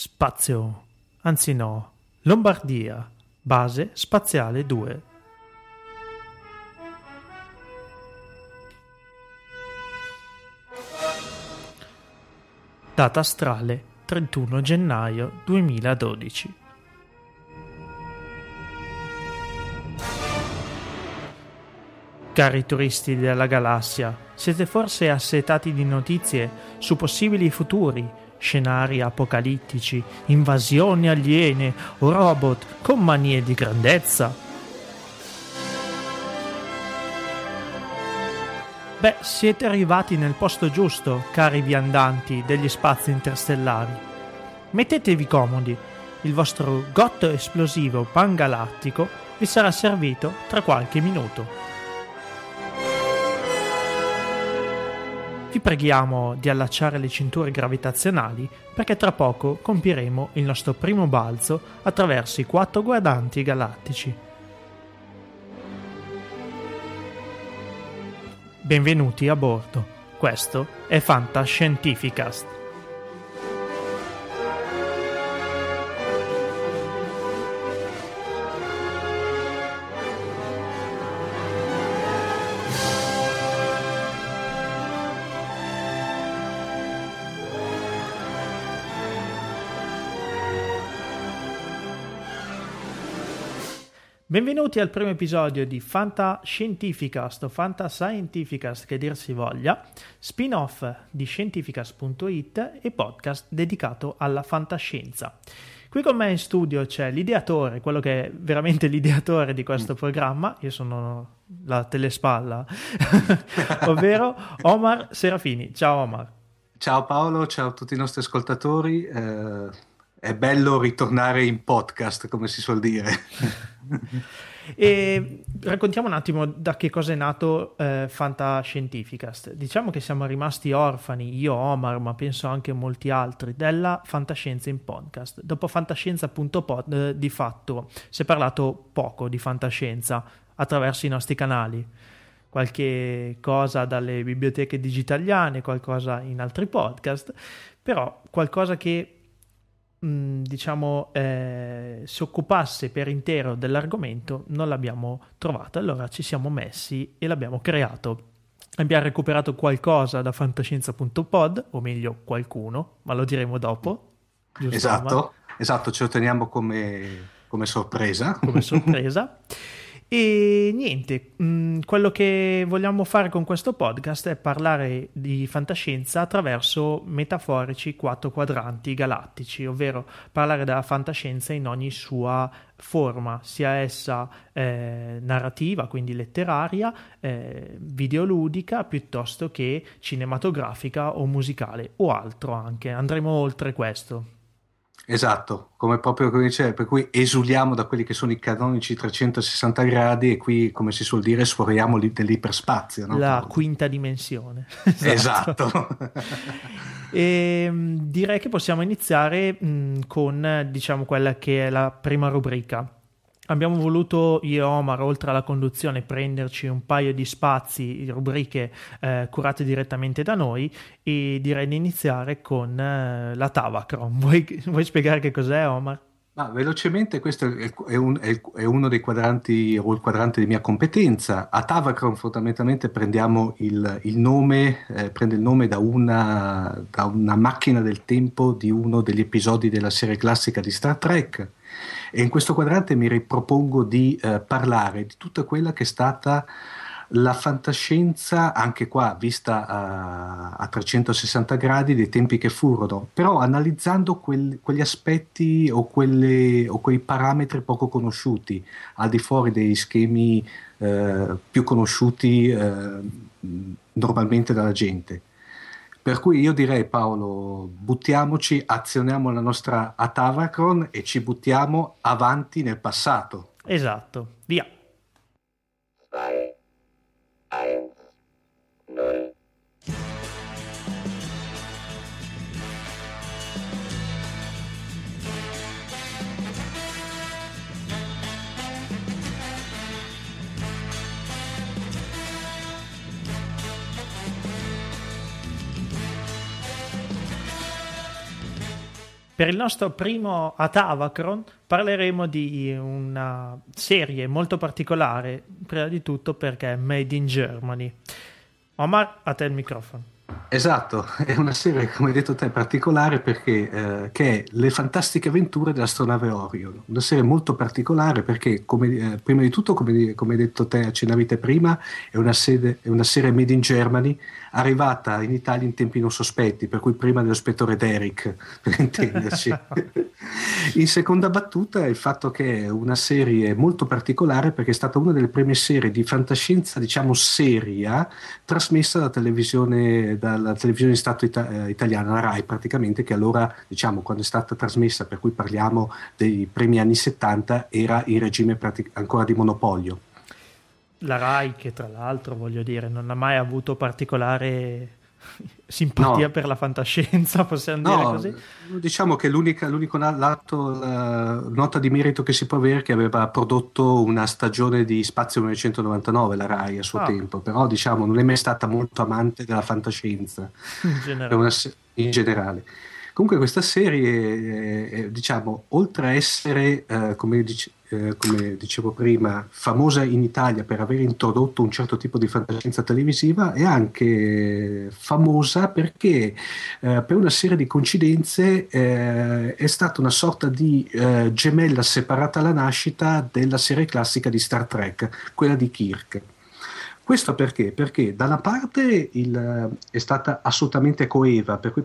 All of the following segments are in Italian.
Spazio, anzi no, Lombardia, base spaziale 2. Data astrale 31 gennaio 2012. Cari turisti della galassia, siete forse assetati di notizie su possibili futuri, scenari apocalittici, invasioni aliene o robot con manie di grandezza? Beh, siete arrivati nel posto giusto, cari viandanti degli spazi interstellari. Mettetevi comodi, il vostro gotto esplosivo pangalattico vi sarà servito tra qualche minuto. Vi preghiamo di allacciare le cinture gravitazionali perché tra poco compiremo il nostro primo balzo attraverso i quattro guardanti galattici. Benvenuti a bordo. Questo è Fantascientificast. Benvenuti al primo episodio di Fantascientificast o Fantascientificast che dir si voglia, spin-off di Scientificast.it e podcast dedicato alla fantascienza. Qui con me in studio c'è l'ideatore, quello che è veramente l'ideatore di questo programma, io sono la telespalla, ovvero Omar Serafini. Ciao Omar. Ciao Paolo, ciao a tutti i nostri ascoltatori. Eh, è bello ritornare in podcast, come si suol dire. e raccontiamo un attimo da che cosa è nato eh, Fantascientificast. Diciamo che siamo rimasti orfani, io, Omar, ma penso anche molti altri, della fantascienza in podcast. Dopo fantascienza.pod, eh, di fatto, si è parlato poco di fantascienza attraverso i nostri canali. qualche cosa dalle biblioteche digitaliane, qualcosa in altri podcast, però qualcosa che mh, diciamo eh, si occupasse per intero dell'argomento non l'abbiamo trovato, allora ci siamo messi e l'abbiamo creato. Abbiamo recuperato qualcosa da fantascienza.pod, o meglio qualcuno, ma lo diremo dopo. Esatto, esatto, ce lo teniamo come, come sorpresa. Come sorpresa. E niente, mh, mm, quello che vogliamo fare con questo podcast è parlare di fantascienza attraverso metaforici quattro quadranti galattici, ovvero parlare della fantascienza in ogni sua forma, sia essa eh, narrativa, quindi letteraria, eh, videoludica, piuttosto che cinematografica o musicale o altro anche. Andremo oltre questo. Esatto, come proprio come dicevo, per cui esuliamo da quelli che sono i canonici 360 gradi e qui, come si suol dire, sforiamo li, dell'iperspazio. No? La quinta dimensione. esatto. esatto. e, ehm, direi che possiamo iniziare mh, con, diciamo, quella che è la prima rubrica Abbiamo voluto io e Omar, oltre alla conduzione, prenderci un paio di spazi, rubriche eh, curate direttamente da noi e direi di iniziare con eh, la Tavacron. Vuoi, vuoi spiegare che cos'è Omar? Ma velocemente, questo è, un, è, uno dei quadranti o il quadrante di mia competenza. A Tavacron fondamentalmente prendiamo il, il nome, eh, prende il nome da una, da una macchina del tempo di uno degli episodi della serie classica di Star Trek e in questo quadrante mi ripropongo di eh, parlare di tutta quella che è stata la fantascienza, anche qua vista a, a 360 gradi dei tempi che furono, però analizzando quel, quegli aspetti o, quelle, o, quei parametri poco conosciuti, al di fuori dei schemi eh, più conosciuti eh, normalmente dalla gente. Per cui io direi Paolo, buttiamoci, azioniamo la nostra Atavacron e ci buttiamo avanti nel passato. Esatto, Per il nostro primo Atavacron parleremo di una serie molto particolare, prima di tutto perché è Made in Germany. Omar, a te il microfono. Esatto, è una serie, come hai detto te, particolare perché eh, che è Le fantastiche avventure dell'astronave Orion. Una serie molto particolare perché, come, eh, prima di tutto, come, come, hai detto te, accennavi te prima, è una, sede, è una serie made in Germany arrivata in Italia in tempi non sospetti, per cui prima dello spettore Derek, per intenderci. in seconda battuta il fatto che è una serie molto particolare perché è stata una delle prime serie di fantascienza, diciamo seria, trasmessa da televisione, dalla televisione di Stato ita- eh, italiana, la RAI praticamente, che allora, diciamo, quando è stata trasmessa, per cui parliamo dei primi anni 70, era in regime pratic- ancora di monopolio la RAI, che tra l'altro voglio dire, non ha mai avuto particolare simpatia no. per la fantascienza, possiamo no, dire così? Diciamo che l'unico lato, la nota di merito che si può avere è che aveva prodotto una stagione di Spazio 1999, la RAI a suo ah. tempo, però diciamo non è mai stata molto amante della fantascienza in generale. Una, in generale. Comunque questa serie, eh, diciamo, oltre a essere, eh, come, dice, eh, come, dicevo prima, famosa in Italia per aver introdotto un certo tipo di fantascienza televisiva, è anche famosa perché eh, per una serie di coincidenze eh, è stata una sorta di eh, gemella separata alla nascita della serie classica di Star Trek, quella di Kirk. Questo perché? Perché da una parte il, è stata assolutamente coeva, per cui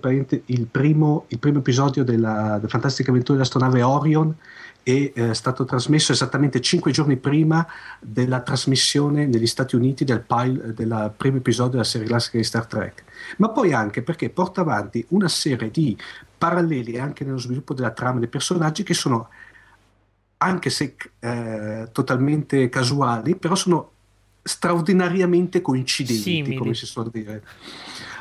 il primo, il primo episodio della, della Fantastica Avventura dell'astronave Orion è eh, stato trasmesso esattamente cinque giorni prima della trasmissione negli Stati Uniti del, pile, del primo episodio della serie classica di Star Trek, ma poi anche perché porta avanti una serie di paralleli anche nello sviluppo della trama dei personaggi che sono anche se eh, totalmente casuali, però sono straordinariamente coincidenti, Simili. come si suol dire.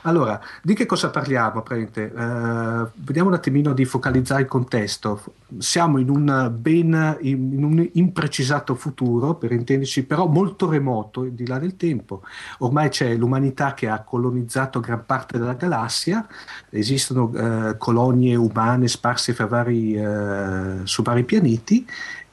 Allora, di che cosa parliamo? praticamente? Eh, vediamo un attimino di focalizzare il contesto. Siamo in un ben in, in un imprecisato futuro, per intenderci, però molto remoto, di là del tempo. Ormai c'è l'umanità che ha colonizzato gran parte della galassia, esistono eh, colonie umane sparse vari, eh, su vari pianeti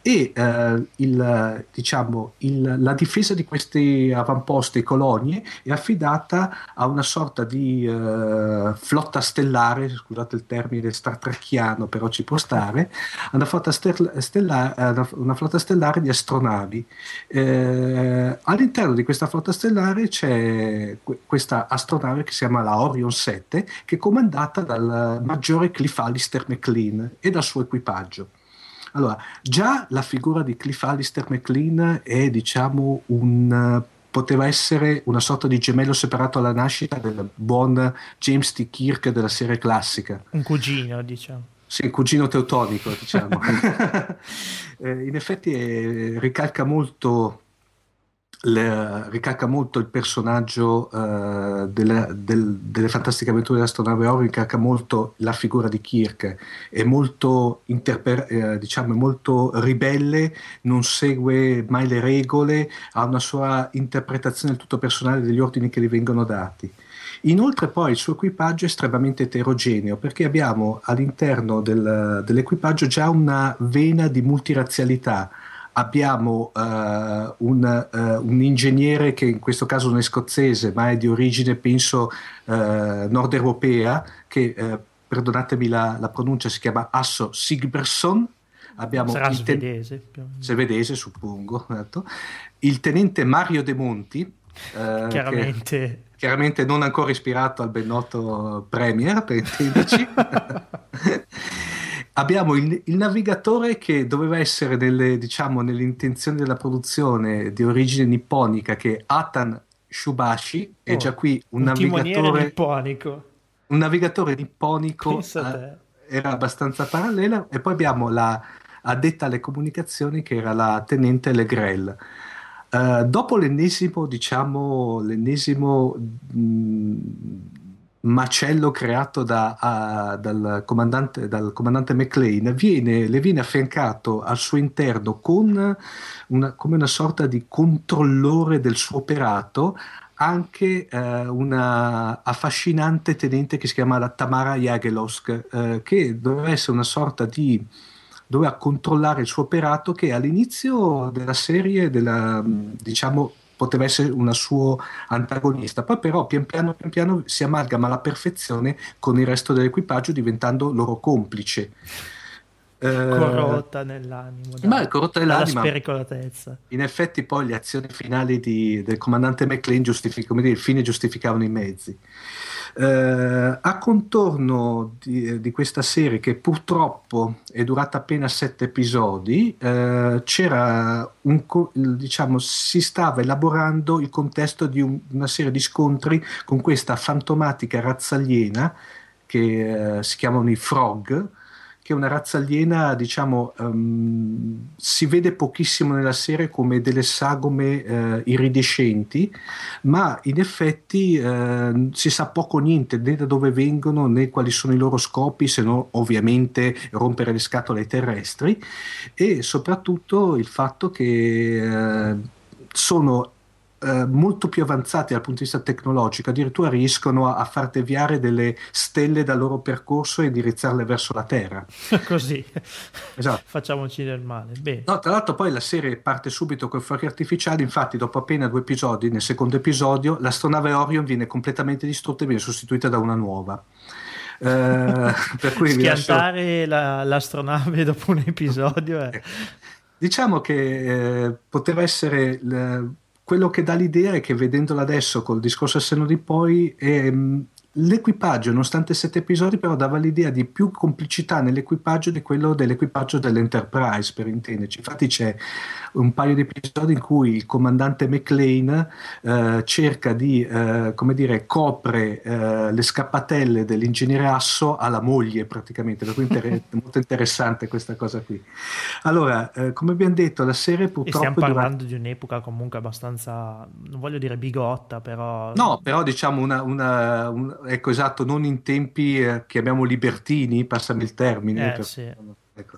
e eh, il, diciamo, il, la difesa di questi avamposti colonie è affidata a una sorta di eh, flotta stellare, scusate il termine star trekiano, però ci può stare, una flotta, stel- stellare, una flotta stellare di astronavi. Eh, all'interno di questa flotta stellare c'è que- questa astronave che si chiama la Orion 7, che è comandata dal maggiore Cliff Alistair McLean e dal suo equipaggio. Allora, già la figura di Cliff Alistair McLean è, diciamo, un poteva essere una sorta di gemello separato alla nascita del buon James T. Kirk della serie classica. Un cugino, diciamo. Sì, il cugino teutonico, diciamo. eh, in effetti eh, ricalca molto le, ricalca molto il personaggio uh, delle, del, delle fantastiche avventure dell'astronave Orion, ricalca molto la figura di Kirk, è molto, interper- eh, diciamo, molto ribelle, non segue mai le regole, ha una sua interpretazione del tutto personale degli ordini che gli vengono dati. Inoltre poi il suo equipaggio è estremamente eterogeneo perché abbiamo all'interno del, dell'equipaggio già una vena di multirazzialità, abbiamo uh, un, uh, un, ingegnere che in questo caso non è scozzese ma è di origine penso uh, nord europea che perdonatemi la, la, pronuncia si chiama Asso Sigberson. Abbiamo Sarà il svedese ten- svedese suppongo esatto. il tenente Mario De Monti chiaramente. chiaramente non ancora ispirato al ben noto Premier per intenderci abbiamo il, il, navigatore che doveva essere nelle, diciamo, nelle intenzioni della produzione di origine nipponica che è Atan Shubashi oh, e già qui un, un navigatore nipponico. un navigatore nipponico eh, era abbastanza parallela e poi abbiamo la addetta alle comunicazioni che era la tenente Legrel uh, dopo l'ennesimo diciamo l'ennesimo mh, macello creato da, uh, dal, comandante, dal, comandante, McLean viene, le viene affiancato al suo interno con una, come una sorta di controllore del suo operato anche uh, una affascinante tenente che si chiama Tamara Jagelosk uh, che doveva essere una sorta di doveva controllare il suo operato che all'inizio della serie della, diciamo poteva essere una sua antagonista, poi però pian piano, pian piano si amalgama alla perfezione con il resto dell'equipaggio diventando loro complice. Corrotta nell'animo, ma è corrotta nell'anima. spericolatezza. In effetti, poi le azioni finali di, del comandante McLean giustific- come dire, il fine giustificavano i mezzi. Uh, a contorno di, di, questa serie, che purtroppo è durata appena sette episodi, uh, c'era un, diciamo, si stava elaborando il contesto di un, una serie di scontri con questa fantomatica razza aliena che uh, si chiamano i Frog che è una razza aliena, diciamo, um, si vede pochissimo nella serie come delle sagome uh, iridescenti, ma in effetti uh, si sa poco niente né da dove vengono né quali sono i loro scopi, se non ovviamente rompere le scatole ai terrestri, e soprattutto il fatto che uh, sono eh, molto più avanzati dal punto di vista tecnologico, addirittura riescono a, a, far deviare delle stelle dal loro percorso e indirizzarle verso la Terra. Così, esatto. facciamoci del male. No, tra l'altro poi la serie parte subito con fuochi artificiali, infatti dopo appena due episodi, nel secondo episodio, l'astronave Orion viene completamente distrutta e viene sostituita da una nuova. Uh, per cui Schiantare lascio... la, l'astronave dopo un episodio è... Diciamo che eh, poteva essere... Le quello che dà l'idea è che vedendola adesso col discorso a seno di poi è, l'equipaggio, nonostante sette episodi, però dava l'idea di più complicità nell'equipaggio di quello dell'equipaggio dell'Enterprise, per intenderci. Infatti c'è un paio di episodi in cui il comandante McLean eh, cerca di, eh, come dire, copre eh, le scappatelle dell'ingegnere Asso alla moglie praticamente, per cui inter- molto interessante questa cosa qui. Allora, eh, come abbiamo detto, la serie purtroppo... E stiamo parlando durante... di un'epoca comunque abbastanza, non voglio dire bigotta, però... No, però diciamo una, una, una ecco esatto, non in tempi eh, chiamiamo libertini, passami il termine. Eh, per... sì. ecco.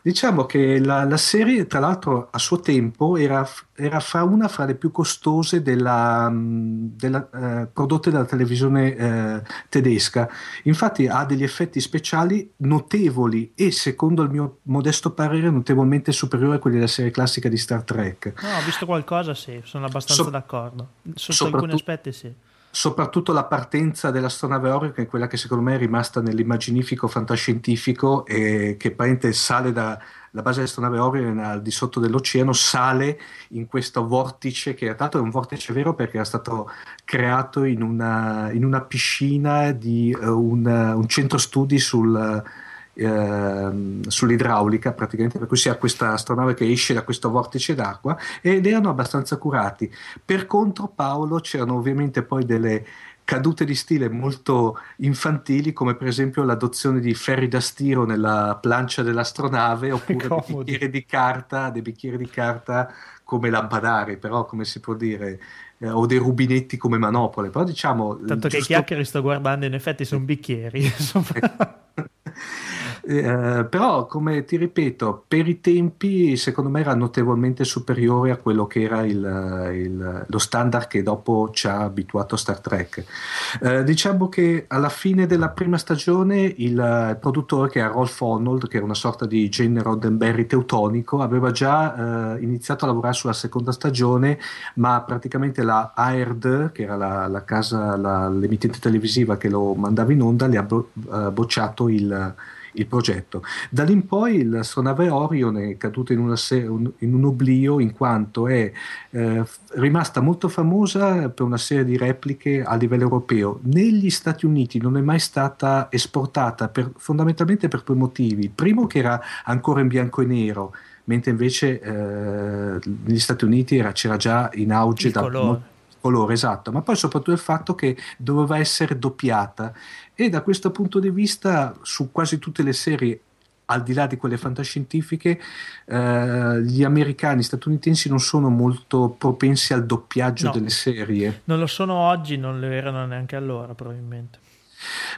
Diciamo che la, la, serie, tra l'altro, a suo tempo era, era fra una fra le più costose della, della, eh, prodotte dalla televisione eh, tedesca. Infatti ha degli effetti speciali notevoli e, secondo il mio modesto parere, notevolmente superiori a quelli della serie classica di Star Trek. No, ho visto qualcosa, sì, sono abbastanza so, d'accordo. Sotto alcuni aspetti, sì soprattutto la partenza dell'astronave Orion, è quella che secondo me è rimasta nell'immaginifico fantascientifico e che praticamente sale dalla base dell'astronave Orion al di sotto dell'oceano, sale in questo vortice, che tra è un vortice vero perché era stato creato in una, in una piscina di uh, un, uh, un, centro studi sul Ehm, sull'idraulica praticamente per cui si ha questa astronave che esce da questo vortice d'acqua ed erano abbastanza curati. Per contro Paolo c'erano ovviamente poi delle cadute di stile molto infantili come per esempio l'adozione di ferri da stiro nella plancia dell'astronave oppure dei bicchieri di carta dei bicchieri di carta come lampadari però come si può dire eh, o dei rubinetti come manopole. Però diciamo tanto giusto... che chiacchiere sto guardando in effetti sono bicchieri Eh, però, come ti ripeto, per i tempi secondo me era notevolmente superiore a quello che era il, il, lo standard che dopo ci ha abituato Star Trek. Eh, diciamo che alla fine della prima stagione il, produttore, che era Rolf Arnold, che era una sorta di Gene Roddenberry teutonico, aveva già eh, iniziato a lavorare sulla seconda stagione, ma praticamente la ARD, che era la, la casa, la, l'emittente televisiva che lo mandava in onda, le ha bo- uh, il il progetto. Da lì in poi l'astronave Orion è caduta in, se- in un oblio in quanto è eh, rimasta molto famosa per una serie di repliche a livello europeo. Negli Stati Uniti non è mai stata esportata per, fondamentalmente per due motivi. Primo che era ancora in bianco e nero, mentre invece eh, negli Stati Uniti era, c'era già in auge da colore. colore esatto, ma poi soprattutto il fatto che doveva essere doppiata e da questo punto di vista su quasi tutte le serie al di là di quelle fantascientifiche, eh, gli americani statunitensi non sono molto propensi al doppiaggio no, delle serie. Non lo sono oggi, non lo erano neanche allora, probabilmente.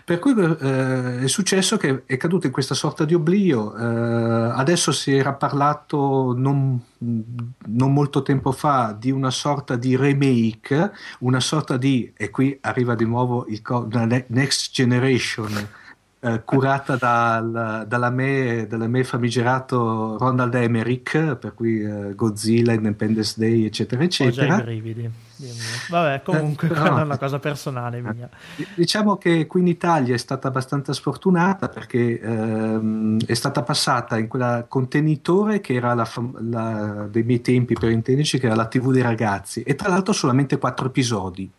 Per cui eh, è successo che è caduto in questa sorta di oblio. Eh, adesso si era parlato non, non, molto tempo fa di una sorta di remake, una sorta di, e qui arriva di nuovo il Next Generation eh, curata dal, dalla, me, dalla me famigerato Ronald Emmerich, per cui eh, Godzilla, Independence Day, eccetera, eccetera. Ho già i brividi. Vabbè, comunque eh, no. è una cosa personale mia. Diciamo che qui in Italia è stata abbastanza sfortunata perché ehm, è stata passata in quella contenitore che era la, la, dei miei tempi per intenderci, che era la TV dei ragazzi, e tra l'altro solamente quattro episodi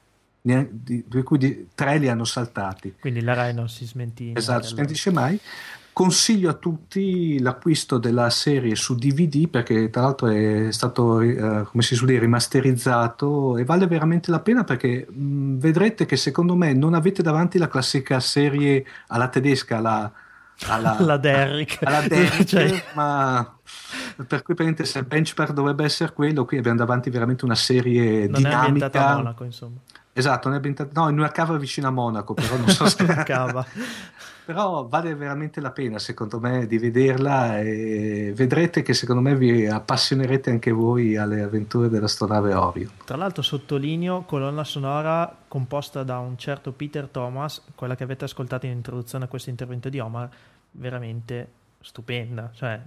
di, di cui di, tre li hanno saltati. Quindi la RAI non si smentisce. Esatto, smentisce mai. Consiglio a tutti l'acquisto della serie su DVD perché tra l'altro è stato, eh, come si suol dire, rimasterizzato e vale veramente la pena perché mh, vedrete che secondo me non avete davanti la classica serie alla tedesca, la, alla, alla Derrick, alla Derrick cioè... ma per cui per se il benchmark dovrebbe essere quello, qui abbiamo davanti veramente una serie non dinamica. È Monaco, insomma. Esatto, no, in una cava vicino a Monaco, però non so se cava. però vale veramente la pena secondo me di vederla e vedrete che secondo me vi appassionerete anche voi alle avventure dell'astronave Orion. Tra l'altro sottolineo colonna sonora composta da un certo Peter Thomas, quella che avete ascoltato in introduzione a questo intervento di Omar, veramente stupenda, cioè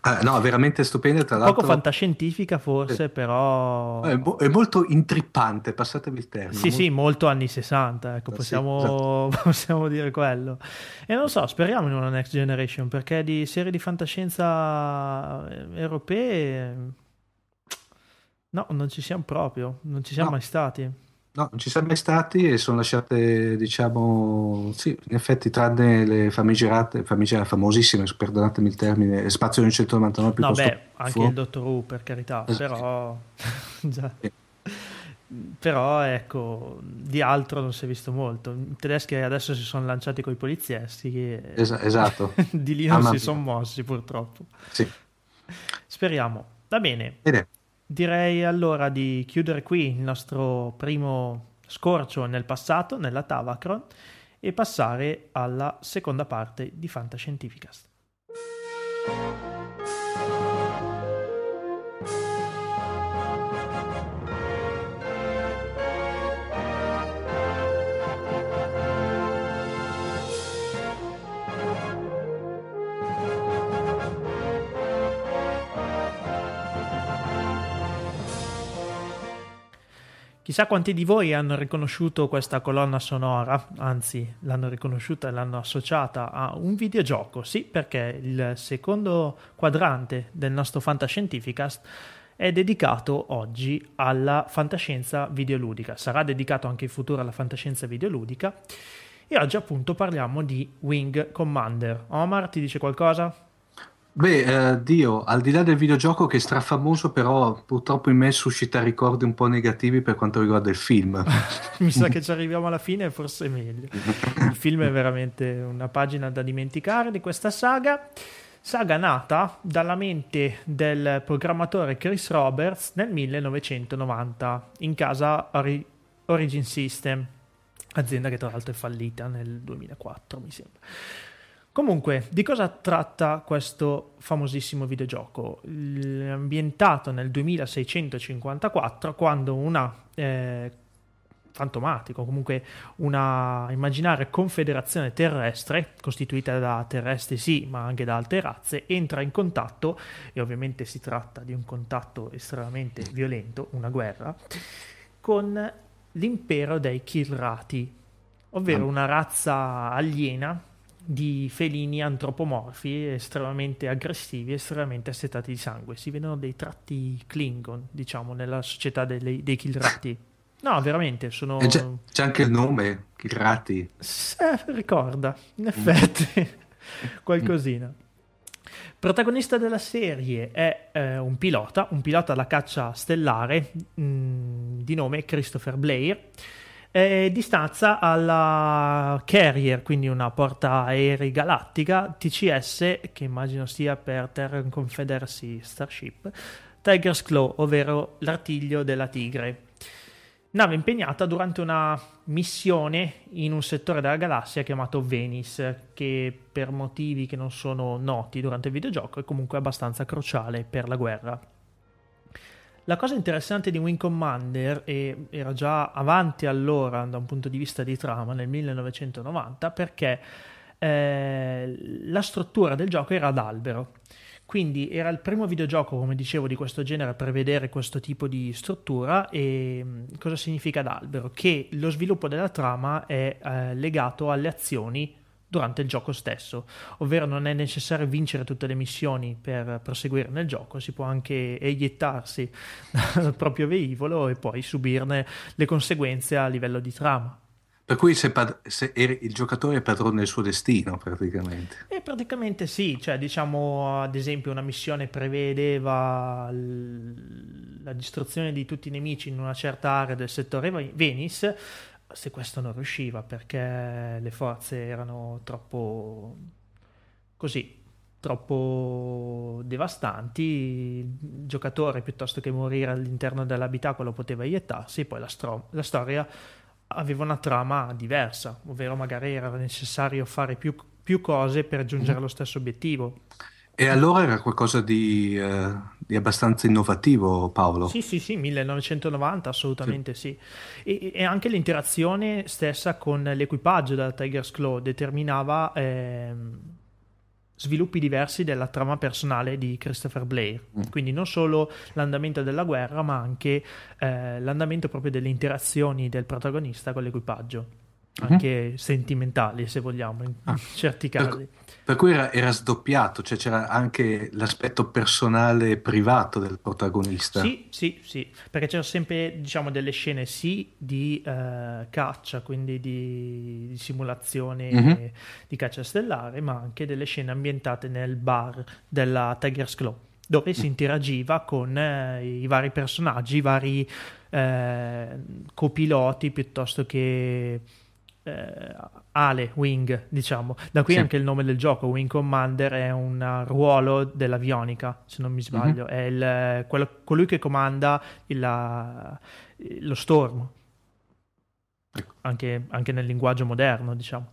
Ah, no, veramente stupenda. Tra l'altro, poco fantascientifica, forse, eh, però. È, mo- è, molto intrippante, passatevi il termine. Sì, molto... sì, molto anni 60, ecco, possiamo, sì, esatto. possiamo dire quello. E non so, speriamo in una next generation, perché di serie di fantascienza eh, europee. No, non ci siamo proprio, non ci siamo no. mai stati. No, non ci siamo mai stati e sono lasciate, diciamo, sì, in effetti, tranne le famigerate, famigerate famosissime, perdonatemi il termine, Spazio 999 No, piuttosto beh, anche fuori. il Dottor Who, per carità, Eh, però... già. Però ecco, di altro non si è visto molto. I tedeschi adesso si sono lanciati con i polizieschi e Es- esatto. di lì non Mamma si sono mossi purtroppo. Sì. Speriamo. Va bene, Bene, direi allora di chiudere qui il nostro primo scorcio nel passato, nella Tavacron, e passare alla seconda parte di Fantascientificast. Chissà quanti di voi hanno riconosciuto questa colonna sonora, anzi l'hanno riconosciuta e l'hanno associata a un videogioco, sì, perché il secondo quadrante del nostro Fantascientificast è dedicato oggi alla fantascienza videoludica, sarà dedicato anche in futuro alla fantascienza videoludica e oggi appunto parliamo di Wing Commander. Omar ti dice qualcosa? Beh, eh, Dio, al di là del videogioco che è strafamoso, però purtroppo in me suscita ricordi un po' negativi per quanto riguarda il film. Mi sa che ci arriviamo alla fine forse è meglio. Il film è veramente una pagina da dimenticare di questa saga. Saga nata dalla mente del programmatore Chris Roberts nel 1990 in casa Ori- Origin System, azienda che tra l'altro è fallita nel 2004, mi sembra. Comunque, di cosa tratta questo famosissimo videogioco? L- Ambientato nel 2654, quando una eh, fantomatico, comunque una immaginaria confederazione terrestre, costituita da terrestri sì, ma anche da altre razze, entra in contatto, e ovviamente si tratta di un contatto estremamente violento, una guerra, con l'impero dei Kilrati, ovvero una razza aliena di felini antropomorfi estremamente aggressivi, estremamente assetati di sangue. Si vedono dei tratti Klingon, diciamo, nella società delle- dei Kilrati. No, veramente, sono... C'è, c'è anche il nome, Kirati. Se ricorda, in effetti, qualcosina. Protagonista della serie è eh, un pilota, un pilota alla caccia stellare mh, di nome Christopher Blair, eh, di stanza alla Carrier, quindi una portaerei galattica TCS, che immagino stia per Terran Confederacy Starship, Tiger's Claw, ovvero l'artiglio della tigre nave impegnata durante una missione in un settore della galassia chiamato Venice, che per motivi che non sono noti durante il videogioco è comunque abbastanza cruciale per la guerra. La cosa interessante di Wing Commander e era già avanti allora da un punto di vista di trama nel 1990 perché eh, la struttura del gioco era ad albero. Quindi era il primo videogioco, come dicevo, di questo genere a prevedere questo tipo di struttura e mh, cosa significa ad albero? Che lo sviluppo della trama è eh, legato alle azioni durante il gioco stesso, ovvero non è necessario vincere tutte le missioni per proseguire nel gioco, si può anche eiettarsi dal proprio velivolo e poi subirne le conseguenze a livello di trama. Per cui se, pad- se eri- il giocatore è padrone del suo destino, praticamente. E praticamente sì, cioè diciamo ad esempio una missione prevedeva l- la distruzione di tutti i nemici in una certa area del settore Ve- Venice, se questo non riusciva perché le forze erano troppo così, troppo devastanti, il giocatore piuttosto che morire all'interno dell'abitacolo poteva iettarsi, poi la, stro- la storia aveva una trama diversa, ovvero magari era necessario fare più, più cose per raggiungere lo stesso obiettivo. E allora era qualcosa di, eh, di abbastanza innovativo, Paolo. Sì, sì, sì, 1990 assolutamente sì. E, e anche l'interazione stessa con l'equipaggio della Tiger's Claw determinava ehm, sviluppi diversi della trama personale di Christopher Blair. Mm. Quindi non solo l'andamento della guerra, ma anche eh, l'andamento proprio delle interazioni del protagonista con l'equipaggio, Mhm. anche sentimentali se vogliamo, in Ah, certi casi. Per cui era, era sdoppiato, cioè c'era anche l'aspetto personale e privato del protagonista. Sì, sì, sì, perché c'erano sempre, diciamo, delle scene sì di eh, caccia, quindi di, di simulazione Mhm. di caccia stellare, ma anche delle scene ambientate nel bar della Tiger's Claw, dove si interagiva con eh, i vari personaggi, i vari eh, copiloti, piuttosto che eh, Ale, Wing, diciamo. Da qui Sì. anche il nome del gioco, Wing Commander è un ruolo dell'avionica, se non mi sbaglio, è il- quello- colui che comanda il- la- lo Storm, Ecco. anche, anche nel linguaggio moderno, diciamo.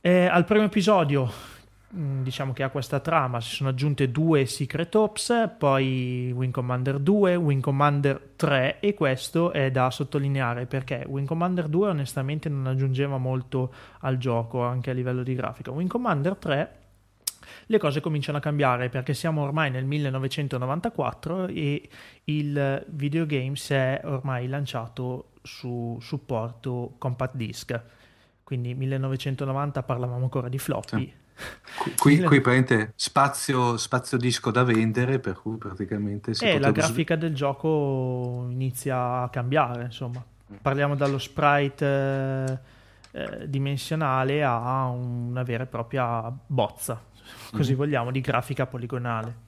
Eh, al primo episodio, diciamo che ha questa trama, si sono aggiunte due Secret Ops, poi Wing Commander 2, Wing Commander 3 e questo è da sottolineare perché Wing Commander 2 onestamente non aggiungeva molto al gioco anche a livello di grafica. Wing Commander 3 le cose cominciano a cambiare perché siamo ormai nel 1994 e il videogame si è ormai lanciato su supporto compact disc. Quindi 1990 parlavamo ancora di floppy. Qui, qui, qui praticamente spazio, spazio disco da vendere, per cui praticamente si E la grafica del gioco inizia a cambiare, insomma. Parliamo dallo sprite eh, eh, dimensionale a una vera e propria bozza, così Mhm. vogliamo, di grafica poligonale.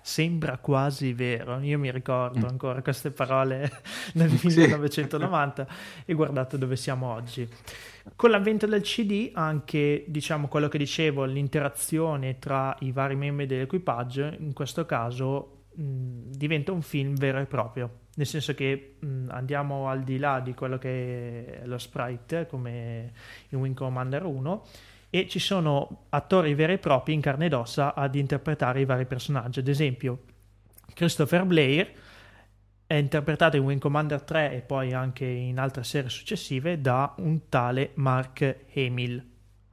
Sembra quasi vero, io mi ricordo Mm. ancora queste parole nel Sì. 1990 e guardate dove siamo oggi. Con l'avvento del CD, anche diciamo quello che dicevo, l'interazione tra i vari membri dell'equipaggio, in questo caso mh, diventa un film vero e proprio, nel senso che mh, andiamo al di là di quello che è lo sprite, come in Wing Commander 1, e ci sono attori veri e propri in carne ed ossa ad interpretare i vari personaggi. Ad esempio, Christopher Blair è interpretato in Wing Commander 3 e poi anche in altre serie successive da un tale Mark Hamill.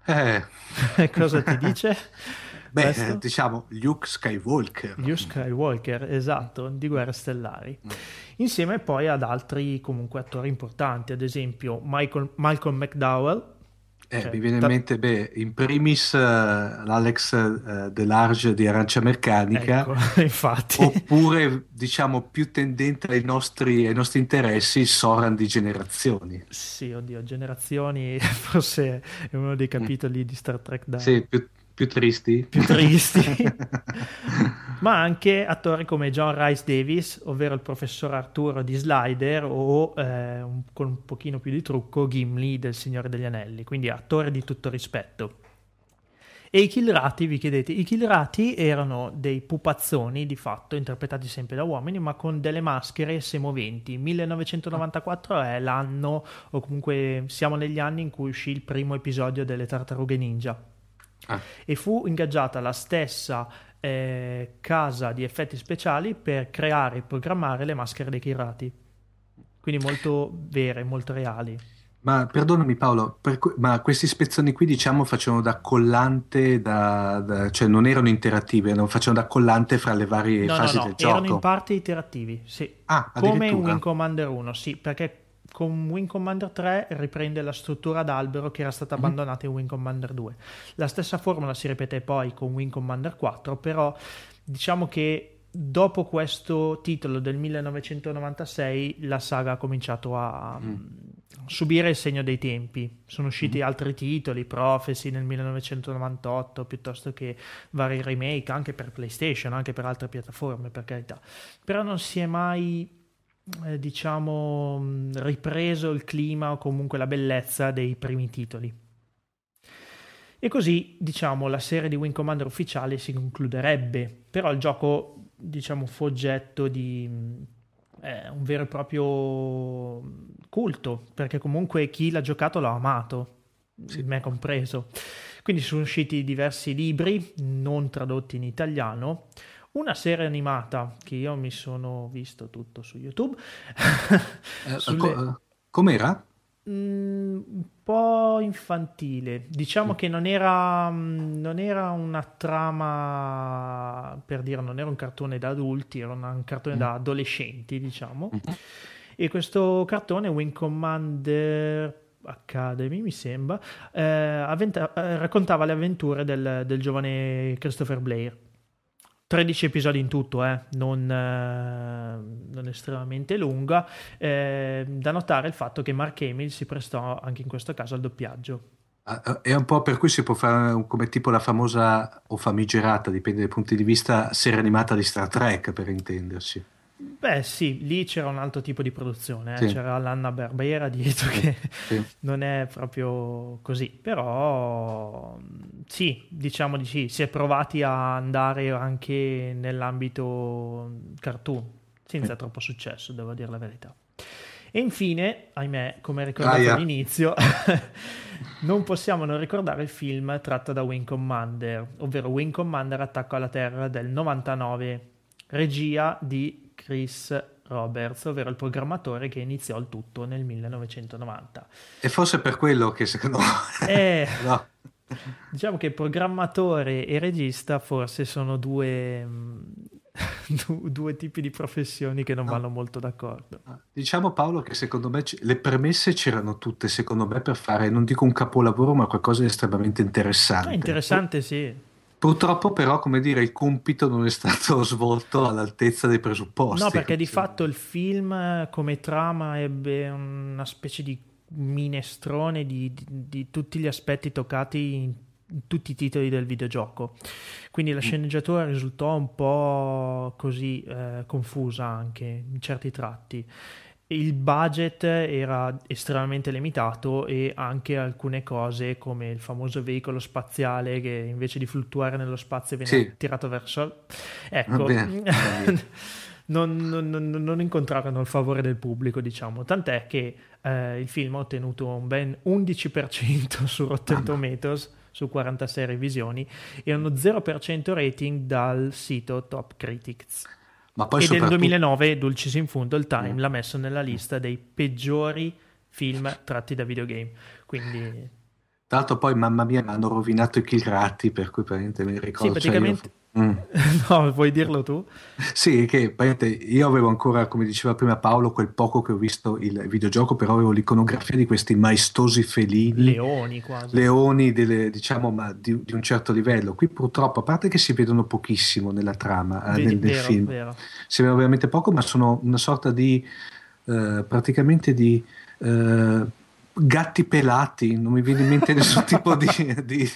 Eh, Cosa ti dice? beh, questo? eh, diciamo Luke Skywalker. Luke Skywalker, esatto, di Guerre Stellari. Mm. Insieme poi ad altri comunque attori importanti, ad esempio Michael- Malcolm McDowell, Eh, Cioè, mi viene in mente, beh, in primis eh, l'Alex eh, Delarge di Arancia Meccanica, ecco, infatti. oppure diciamo più tendente ai nostri, ai nostri interessi, Soran di Generazioni. Sì, oddio, Generazioni forse è uno dei capitoli di Star Trek da Sì, più, più tristi. più tristi. Ma anche attori come John Rice Davis, ovvero il professor Arturo di Slider o eh, un- con un pochino più di trucco Gimli del Signore degli Anelli, quindi attori di tutto rispetto. E i Kilrati, vi chiedete, i Kilrati erano dei pupazzoni di fatto, interpretati sempre da uomini, ma con delle maschere semoventi. 1994 è l'anno, o comunque siamo negli anni in cui uscì il primo episodio delle Tartarughe Ninja. Ah. E fu ingaggiata la stessa eh, casa di effetti speciali per creare e programmare le maschere dei Kilrati. Quindi molto vere, molto reali. Ma perdonami Paolo, per que- ma questi spezzoni qui diciamo facevano da collante, da, da- cioè non erano interattivi, erano, facevano da collante fra le varie No, no, fasi no, del erano gioco. in parte interattivi, sì. Ah, Come. Wing Commander 1, sì, perché con Wing Commander 3 riprende la struttura d'albero che era stata Mhm. abbandonata in Wing Commander 2. La stessa formula si ripete poi con Wing Commander 4, però diciamo che dopo questo titolo del 1996 la saga ha cominciato a Mm. subire il segno dei tempi. Sono usciti Mhm. altri titoli, Prophecy nel 1998, piuttosto che vari remake anche per PlayStation, anche per altre piattaforme, per carità. Però non si è mai, eh, diciamo, ripreso il clima o comunque la bellezza dei primi titoli. E così, diciamo, la serie di Wing Commander ufficiale si concluderebbe, però il gioco, diciamo, fu oggetto di eh, un vero e proprio culto, perché comunque chi l'ha giocato l'ha amato, Sì. me compreso. Quindi sono usciti diversi libri non tradotti in italiano, una serie animata che io mi sono visto tutto su YouTube. Eh, Sulle- co- com'era? Mm, un po' infantile. Diciamo che non era, mm, non era una trama, per dire, non era un cartone da adulti, era un cartone Mm. da adolescenti, diciamo. Mhm. E questo cartone, Wing Commander Academy, mi sembra, eh, avventa- eh, raccontava le avventure del, del, giovane Christopher Blair. 13 episodi in tutto, eh, non, eh, non, estremamente lunga. Eh, da notare il fatto che Mark Hamill si prestò anche in questo caso al doppiaggio. Ah, ah, è un po' per cui si può fare come tipo la famosa o famigerata, dipende dai punti di vista, serie animata di Star Trek, per intenderci. Beh, sì, lì c'era un altro tipo di produzione, eh? sì. c'era l'Anna Barbera dietro che sì. non è proprio così, però sì, diciamo di sì, si è provati a andare anche nell'ambito cartoon, senza sì. troppo successo, devo dire la verità. E infine, ahimè, come ricordato yeah. all'inizio, non possiamo non ricordare il film tratto da Wing Commander, ovvero Wing Commander Attacco alla Terra del 99, regia di Chris Roberts, ovvero il programmatore che iniziò il tutto nel 1990. E forse per quello che secondo me... Eh, no. Diciamo che programmatore e regista forse sono due, due tipi di professioni che non no. vanno molto d'accordo. Diciamo Paolo che secondo me le premesse c'erano tutte, secondo me, per fare, non dico un capolavoro, ma qualcosa di estremamente interessante. Ah, interessante, sì. Purtroppo però, come dire, il compito non è stato svolto all'altezza dei presupposti. No, perché di fatto il film come trama ebbe una specie di minestrone di, di, di tutti gli aspetti toccati in, in tutti i titoli del videogioco. Quindi la mm. sceneggiatura risultò un po' così eh, confusa anche in certi tratti il budget era estremamente limitato e anche alcune cose come il famoso veicolo spaziale che invece di fluttuare nello spazio viene sì. tirato verso... Ecco, non, non, non, incontrarono il favore del pubblico, diciamo. Tant'è che eh, il film ha ottenuto un ben 11% su Rotten Tomatoes su 46 revisioni e uno 0% rating dal sito Top Critics. Ma poi e soprattutto... nel 2009 Dulcis in Fundo il Time mm. l'ha messo nella lista dei peggiori film tratti da videogame. Quindi... Tra l'altro poi, mamma mia, mi hanno rovinato i kill ratti, per cui praticamente mi ricordo... Sì, praticamente... Cioè io Mm. No, vuoi dirlo tu? Sì, che io avevo ancora, come diceva prima Paolo, quel poco che ho visto il videogioco, però avevo l'iconografia di questi maestosi felini. Leoni quasi. Leoni, delle, diciamo, ma di, di, un certo livello. Qui purtroppo, a parte che si vedono pochissimo nella trama eh, Vedi, del, del film, vero. si vedono veramente poco, ma sono una sorta di, eh, praticamente di... Eh, gatti pelati, non mi viene in mente nessun tipo di, di,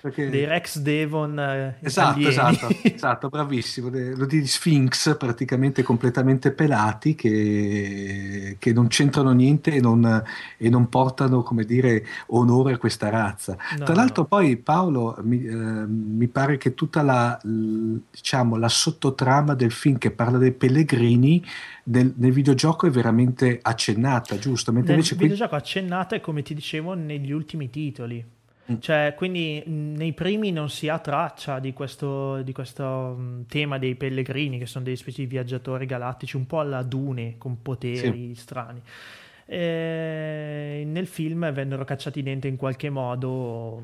perché... Dei Rex Devon eh, esatto, esatto, esatto, bravissimo. Lo di Sphinx praticamente completamente pelati che, che non c'entrano niente e non, e non, portano, come dire, onore a questa razza. No, Tra l'altro, no. poi Paolo, mi, eh, mi, pare che tutta la, diciamo, la sottotrama del film che parla dei pellegrini nel, nel, videogioco è veramente accennata, giusto? Mentre nel videogioco qui... accennata è come ti dicevo negli ultimi titoli. Mm. Cioè, quindi nei primi non si ha traccia di questo, di questo tema dei pellegrini, che sono dei specie di viaggiatori galattici, un po' alla Dune, con poteri sì. strani. E nel film vennero cacciati dentro in qualche modo.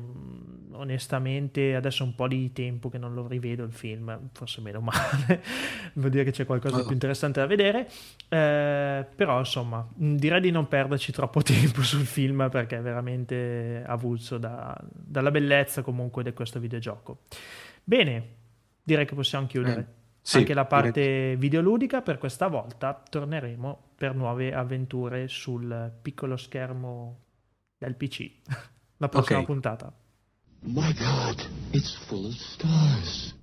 Onestamente, adesso è un po' di tempo che non lo rivedo il film, forse meno male, vuol dire che c'è qualcosa di più interessante da vedere. Eh, però, insomma, direi di non perderci troppo tempo sul film perché è veramente avulso da, dalla bellezza comunque di questo videogioco. Bene, direi che possiamo chiudere. Eh sì, anche la parte direi. videoludica per questa volta torneremo per nuove avventure sul piccolo schermo del PC la prossima okay. puntata My God, it's full of stars.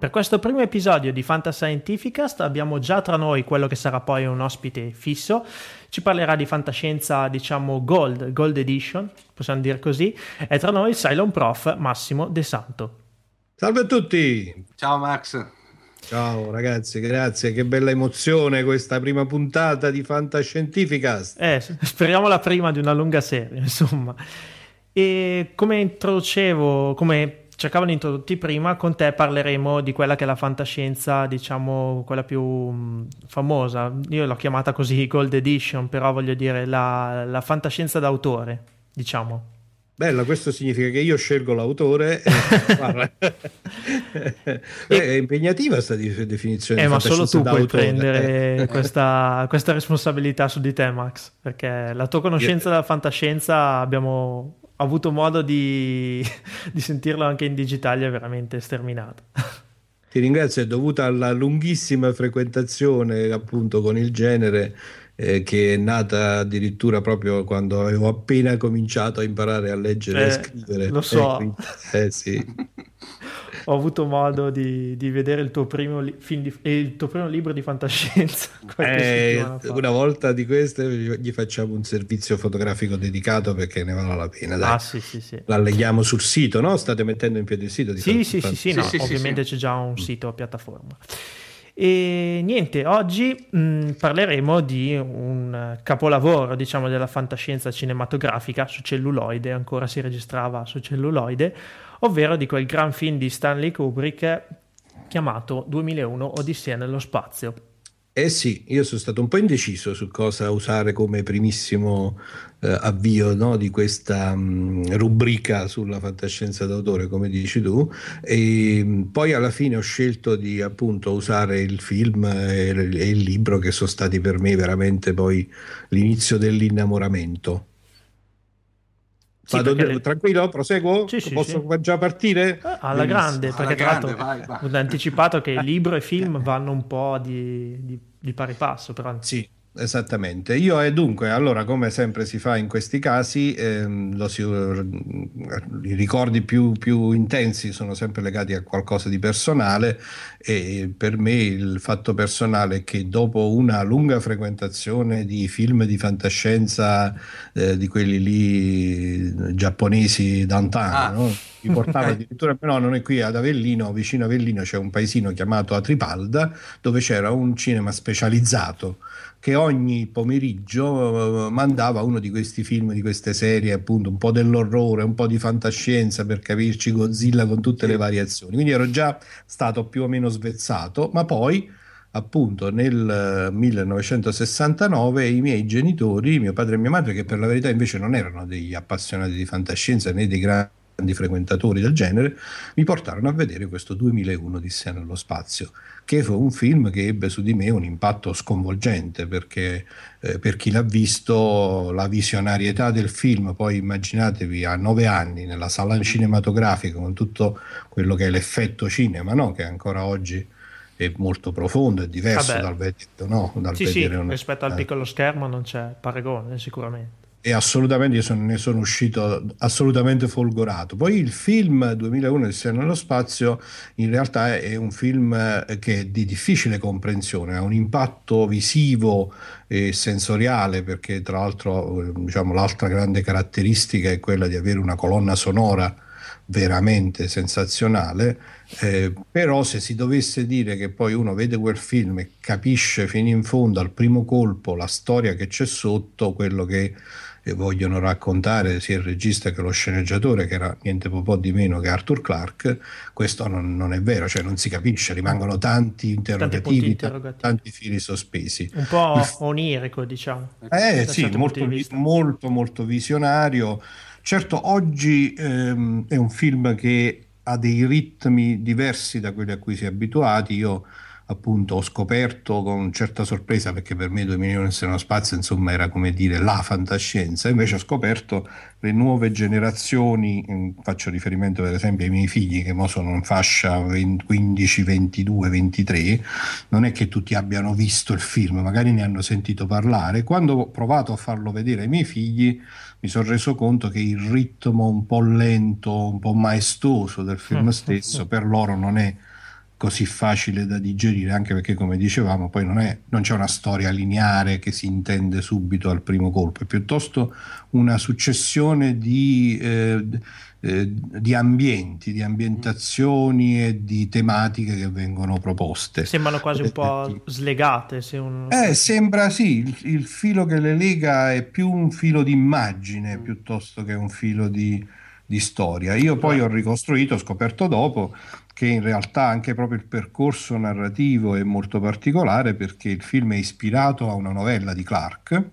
Per questo primo episodio di Fantascientificast abbiamo già tra noi quello che sarà poi un ospite fisso. Ci parlerà di fantascienza, diciamo Gold, Gold Edition, possiamo dire così. E tra noi il Cylon Prof Massimo De Santo. Salve a tutti! Ciao Max! Ciao ragazzi, grazie, che bella emozione questa prima puntata di Fantascientificast. Eh, speriamo la prima di una lunga serie, insomma. E come introducevo, come cercavano introdotti prima, con te parleremo di quella che è la fantascienza, diciamo, quella più mh, famosa. Io l'ho chiamata così Gold Edition, però voglio dire la, la fantascienza d'autore, diciamo. Bella, questo significa che io scelgo l'autore. E... è impegnativa questa definizione. Eh, ma solo tu puoi prendere questa, questa, responsabilità su di te, Max, perché la tua conoscenza della fantascienza abbiamo avuto modo di, di sentirlo anche in digitale, è veramente sterminato. Ti ringrazio, è dovuta alla lunghissima frequentazione appunto con il genere eh, che è nata addirittura proprio quando avevo appena cominciato a imparare a leggere eh, e scrivere. Lo so. Eh, quindi, eh sì. ho avuto modo di, di vedere il tuo, primo li- di, il tuo primo libro di fantascienza. Eh, una volta di queste gli facciamo un servizio fotografico dedicato perché ne vale la pena. Dai. Ah, sì, sì, sì. L'alleghiamo sul sito, no? State mettendo in piedi il sito? Di sì, sì, sì, sì, no, ovviamente c'è già un sito a piattaforma. E niente, oggi mh, parleremo di un capolavoro, diciamo, della fantascienza cinematografica su celluloide, ancora si registrava su celluloide, ovvero di quel gran film di Stanley Kubrick chiamato 2001 Odissea nello spazio. Eh sì, io sono stato un po' indeciso su cosa usare come primissimo eh, avvio no, di questa mh, mm, rubrica sulla fantascienza d'autore, come dici tu, e mh, poi alla fine ho scelto di appunto usare il film e, e il libro che sono stati per me veramente poi l'inizio dell'innamoramento. Sì, Vado, le... Tranquillo, proseguo? Sì, sì, Posso già partire? Eh, alla grande, perché alla tra l'altro ho anticipato che libro e film vanno un po' di, di, di pari passo. Però... Sì, Esattamente, io e dunque, allora come sempre si fa in questi casi, ehm, si, i ricordi più, più, intensi sono sempre legati a qualcosa di personale e per me il fatto personale è che dopo una lunga frequentazione di film di fantascienza, eh, di quelli lì giapponesi downtown, ah. no? mi portava addirittura, no, non è qui ad Avellino, vicino a Avellino c'è un paesino chiamato Atripalda dove c'era un cinema specializzato che ogni pomeriggio uh, mandava uno di questi film, di queste serie, appunto un po' dell'orrore, un po' di fantascienza per capirci Godzilla con tutte le variazioni. Quindi ero già stato più o meno svezzato, ma poi appunto nel 1969 i miei genitori, mio padre e mia madre, che per la verità invece non erano degli appassionati di fantascienza né dei grandi frequentatori del genere, mi portarono a vedere questo 2001 di Sé nello spazio, che fu un film che ebbe su di me un impatto sconvolgente, perché eh, per chi l'ha visto la visionarietà del film, poi immaginatevi a nove anni nella sala cinematografica con tutto quello che è l'effetto cinema, no? che ancora oggi è molto profondo, è diverso Vabbè. dal, vedere, no? dal sì, vedere sì, una... rispetto al piccolo schermo non c'è paragone sicuramente e assolutamente io sono, ne sono uscito assolutamente folgorato. Poi il film 2001 Il Seno nello Spazio in realtà è un film eh, che è di difficile comprensione, ha un impatto visivo e sensoriale perché tra l'altro eh, diciamo, l'altra grande caratteristica è quella di avere una colonna sonora veramente sensazionale, eh, però se si dovesse dire che poi uno vede quel film e capisce fino in fondo al primo colpo la storia che c'è sotto, quello che vogliono raccontare sia il regista che lo sceneggiatore, che era niente po' di meno che Arthur Clarke, questo non, non, è vero, cioè non si capisce, rimangono tanti interrogativi, interrogativi. tanti fili sospesi. Un po' onirico, diciamo. Eh sì, molto, molto, molto visionario. Certo, oggi ehm, è un film che ha dei ritmi diversi da quelli a cui si è abituati. Io appunto ho scoperto con certa sorpresa perché per me 2 milioni e nello spazio insomma era come dire la fantascienza. Invece ho scoperto le nuove generazioni mm, faccio riferimento per esempio ai miei figli che ora sono in fascia 20, 15 22 23 non è che tutti abbiano visto il film magari ne hanno sentito parlare. Quando ho provato a farlo vedere ai miei figli mi sono reso conto che il ritmo un po' lento un po' maestoso del film stesso per loro non è così facile da digerire, anche perché come dicevamo poi non, è, non c'è una storia lineare che si intende subito al primo colpo, è piuttosto una successione di, eh, eh, di ambienti, di ambientazioni e di tematiche che vengono proposte. Sembrano quasi un po' slegate. Se un... eh, sembra sì, il, il, filo che le lega è più un filo di immagine piuttosto che un filo di di storia. Io poi ho ricostruito, ho scoperto dopo che in realtà anche proprio il percorso narrativo è molto particolare perché il film è ispirato a una novella di Clark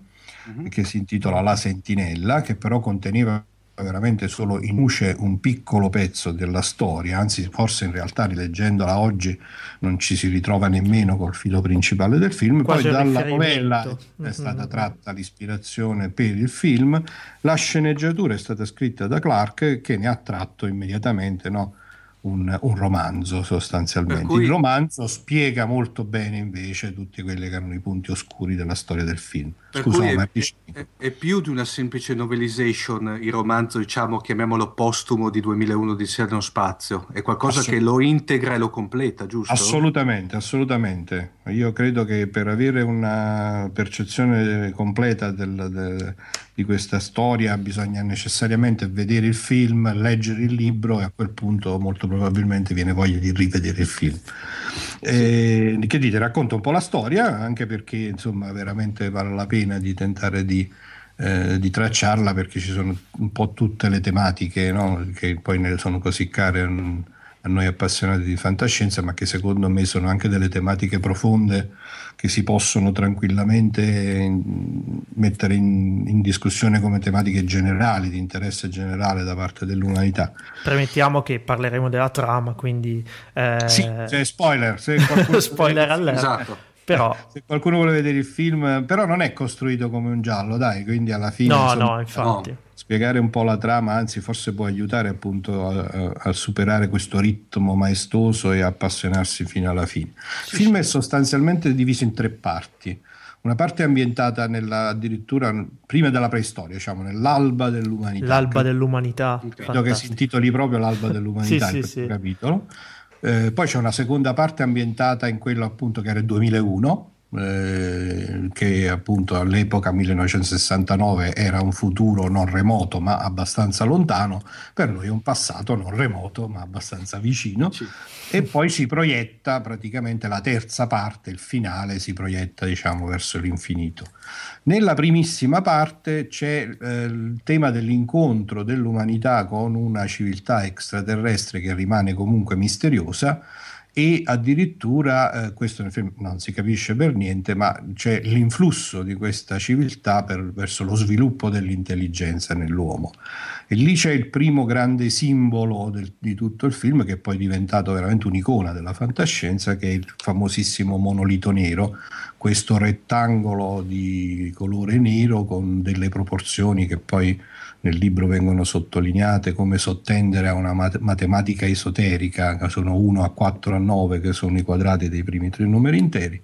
mm-hmm. che si intitola La Sentinella, che però conteneva veramente solo in luce un piccolo pezzo della storia, anzi forse in realtà rileggendola oggi non ci si ritrova nemmeno col filo principale del film, Quasi poi dalla novella è stata tratta l'ispirazione per il film, la sceneggiatura è stata scritta da Clark che ne ha tratto immediatamente no, un, un, romanzo sostanzialmente. Cui... Il romanzo spiega molto bene invece tutti quelli che erano i punti oscuri della storia del film. Scusa, è, è, è, più di una semplice novelization il romanzo, diciamo, chiamiamolo postumo di 2001 di Serno Spazio, è qualcosa Assolut- che lo integra e lo completa, giusto? Assolutamente, assolutamente. Io credo che per avere una percezione completa del, del, di questa storia bisogna necessariamente vedere il film, leggere il libro e a quel punto molto probabilmente viene voglia di rivedere il film. E, che dite, racconta un po' la storia, anche perché insomma veramente vale la pena di tentare di, eh, di tracciarla perché ci sono un po' tutte le tematiche no? che poi ne sono così care a noi appassionati di fantascienza, ma che secondo me sono anche delle tematiche profonde che si possono tranquillamente mettere in, in, discussione come tematiche generali, di interesse generale da parte dell'umanità. Premettiamo che parleremo della trama, quindi... Eh... Sì, cioè spoiler. Se spoiler all'era. Esatto. Però... Se qualcuno vuole vedere il film, però non è costruito come un giallo, dai, quindi alla fine... No, insomma, no, infatti. No spiegare un po' la trama, anzi forse può aiutare appunto a, a, superare questo ritmo maestoso e appassionarsi fino alla fine. Il film è sostanzialmente diviso in tre parti. Una parte è ambientata nella, addirittura prima della preistoria, diciamo, nell'alba dell'umanità. L'alba dell'umanità. Credo che si intitoli proprio l'alba dell'umanità sì, sì, sì. capitolo. Eh, poi c'è una seconda parte ambientata in quello appunto che era il 2001, eh, che appunto all'epoca 1969 era un futuro non remoto ma abbastanza lontano, per noi è un passato non remoto ma abbastanza vicino sì. e poi si proietta praticamente la terza parte, il finale si proietta diciamo verso l'infinito. Nella primissima parte c'è eh, il tema dell'incontro dell'umanità con una civiltà extraterrestre che rimane comunque misteriosa e addirittura, eh, questo nel film non si capisce per niente, ma c'è l'influsso di questa civiltà per, verso lo sviluppo dell'intelligenza nell'uomo. E lì c'è il primo grande simbolo del, di tutto il film, che è poi diventato veramente un'icona della fantascienza, che è il famosissimo monolito nero, questo rettangolo di colore nero con delle proporzioni che poi nel libro vengono sottolineate come sottendere a una mat- matematica esoterica, sono 1 a 4 a 9 che sono i quadrati dei primi tre numeri interi.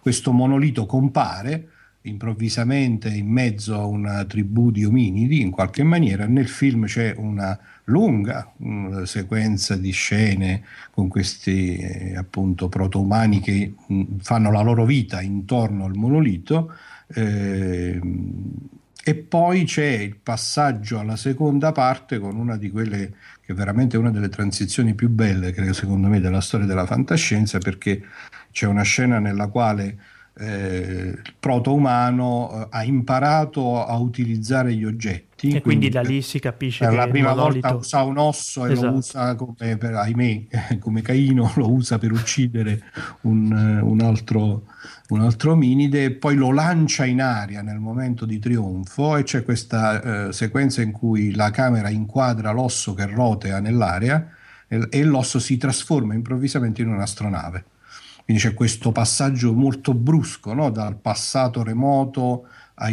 Questo monolito compare improvvisamente in mezzo a una tribù di ominidi, in qualche maniera nel film c'è una lunga una sequenza di scene con questi eh, appunto proto-umani che mh, fanno la loro vita intorno al monolito. Eh, e poi c'è il passaggio alla seconda parte con una di quelle che è veramente una delle transizioni più belle, credo secondo me, della storia della fantascienza, perché c'è una scena nella quale eh, il proto-umano eh, ha imparato a utilizzare gli oggetti. E quindi, quindi da lì si capisce per che la prima volta usa un osso e esatto. lo usa come, per, ahimè, come Caino lo usa per uccidere un, un, altro, un altro ominide poi lo lancia in aria nel momento di trionfo e c'è questa eh, sequenza in cui la camera inquadra l'osso che rotea nell'aria e, e l'osso si trasforma improvvisamente in un'astronave quindi c'è questo passaggio molto brusco no? dal passato remoto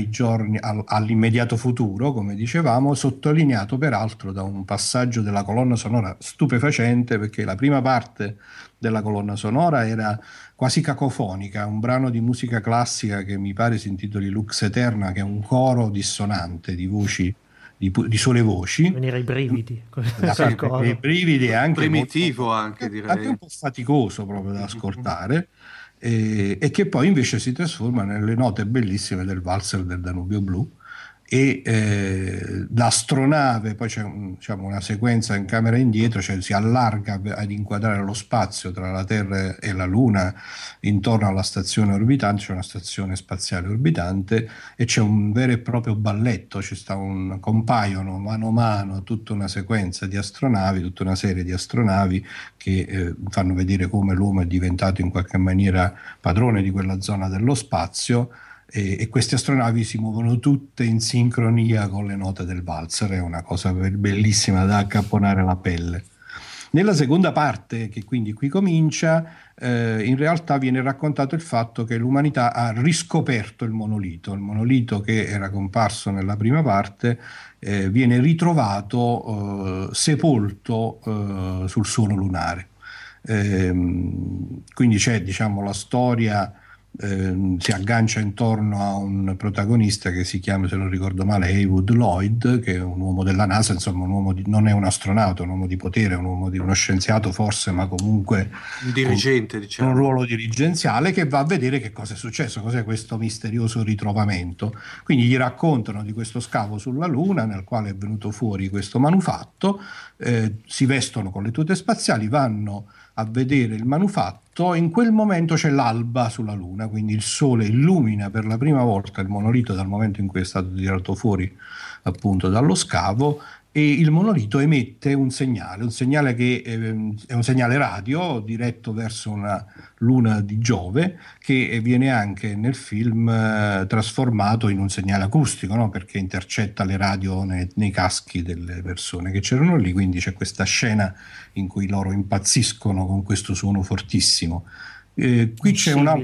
giorni, al, all'immediato futuro, come dicevamo, sottolineato peraltro da un passaggio della colonna sonora stupefacente, perché la prima parte della colonna sonora era quasi cacofonica, un brano di musica classica che mi pare si intitoli Lux Eterna, che è un coro dissonante di voci di, di sole voci. Venire ai brividi. I brividi è anche primitivo, molto, anche, direi. anche un po' faticoso proprio da ascoltare. E, e, che poi invece si trasforma nelle note bellissime del valzer del Danubio Blu, e eh, l'astronave, poi c'è un, diciamo, una sequenza in camera indietro, cioè si allarga ad inquadrare lo spazio tra la Terra e la Luna intorno alla stazione orbitante, c'è una stazione spaziale orbitante e c'è un vero e proprio balletto, ci sta un, compaiono mano a mano tutta una sequenza di astronavi, tutta una serie di astronavi che eh, fanno vedere come l'uomo è diventato in qualche maniera padrone di quella zona dello spazio e, e, queste astronavi si muovono tutte in sincronia con le note del valzer, è una cosa bellissima da accapponare la pelle. Nella seconda parte, che quindi qui comincia, eh, in realtà viene raccontato il fatto che l'umanità ha riscoperto il monolito. Il monolito che era comparso nella prima parte eh, viene ritrovato eh, sepolto eh, sul suolo lunare. Ehm, quindi c'è diciamo, la storia eh, si aggancia intorno a un protagonista che si chiama, se non ricordo male, Haywood Lloyd, che è un uomo della NASA, insomma un uomo di, non è un astronauta, un uomo di potere, un uomo di uno scienziato forse, ma comunque un dirigente, con, diciamo. un ruolo dirigenziale che va a vedere che cosa è successo, cos'è questo misterioso ritrovamento. Quindi gli raccontano di questo scavo sulla Luna nel quale è venuto fuori questo manufatto, eh, si vestono con le tute spaziali, vanno a vedere il manufatto, in quel momento c'è l'alba sulla Luna, quindi il Sole illumina per la prima volta il monolito dal momento in cui è stato tirato fuori appunto dallo scavo e il monolito emette un segnale, un segnale che ehm, è un segnale radio diretto verso una luna di Giove che viene anche nel film eh, trasformato in un segnale acustico no? perché intercetta le radio nei, nei caschi delle persone che c'erano lì, quindi c'è questa scena in cui loro impazziscono con questo suono fortissimo. Eh, qui c'è una...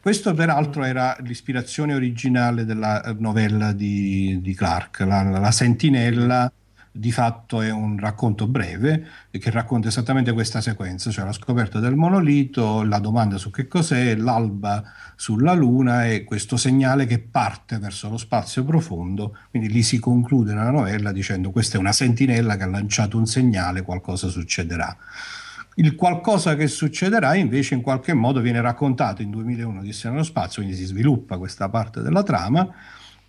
Questo peraltro era l'ispirazione originale della novella di, di Clark, la, la Sentinella di fatto è un racconto breve che racconta esattamente questa sequenza, cioè la scoperta del monolito, la domanda su che cos'è, l'alba sulla Luna e questo segnale che parte verso lo spazio profondo. Quindi lì si conclude la novella dicendo questa è una sentinella che ha lanciato un segnale, qualcosa succederà. Il qualcosa che succederà invece in qualche modo viene raccontato in 2001 di nello spazio, quindi si sviluppa questa parte della trama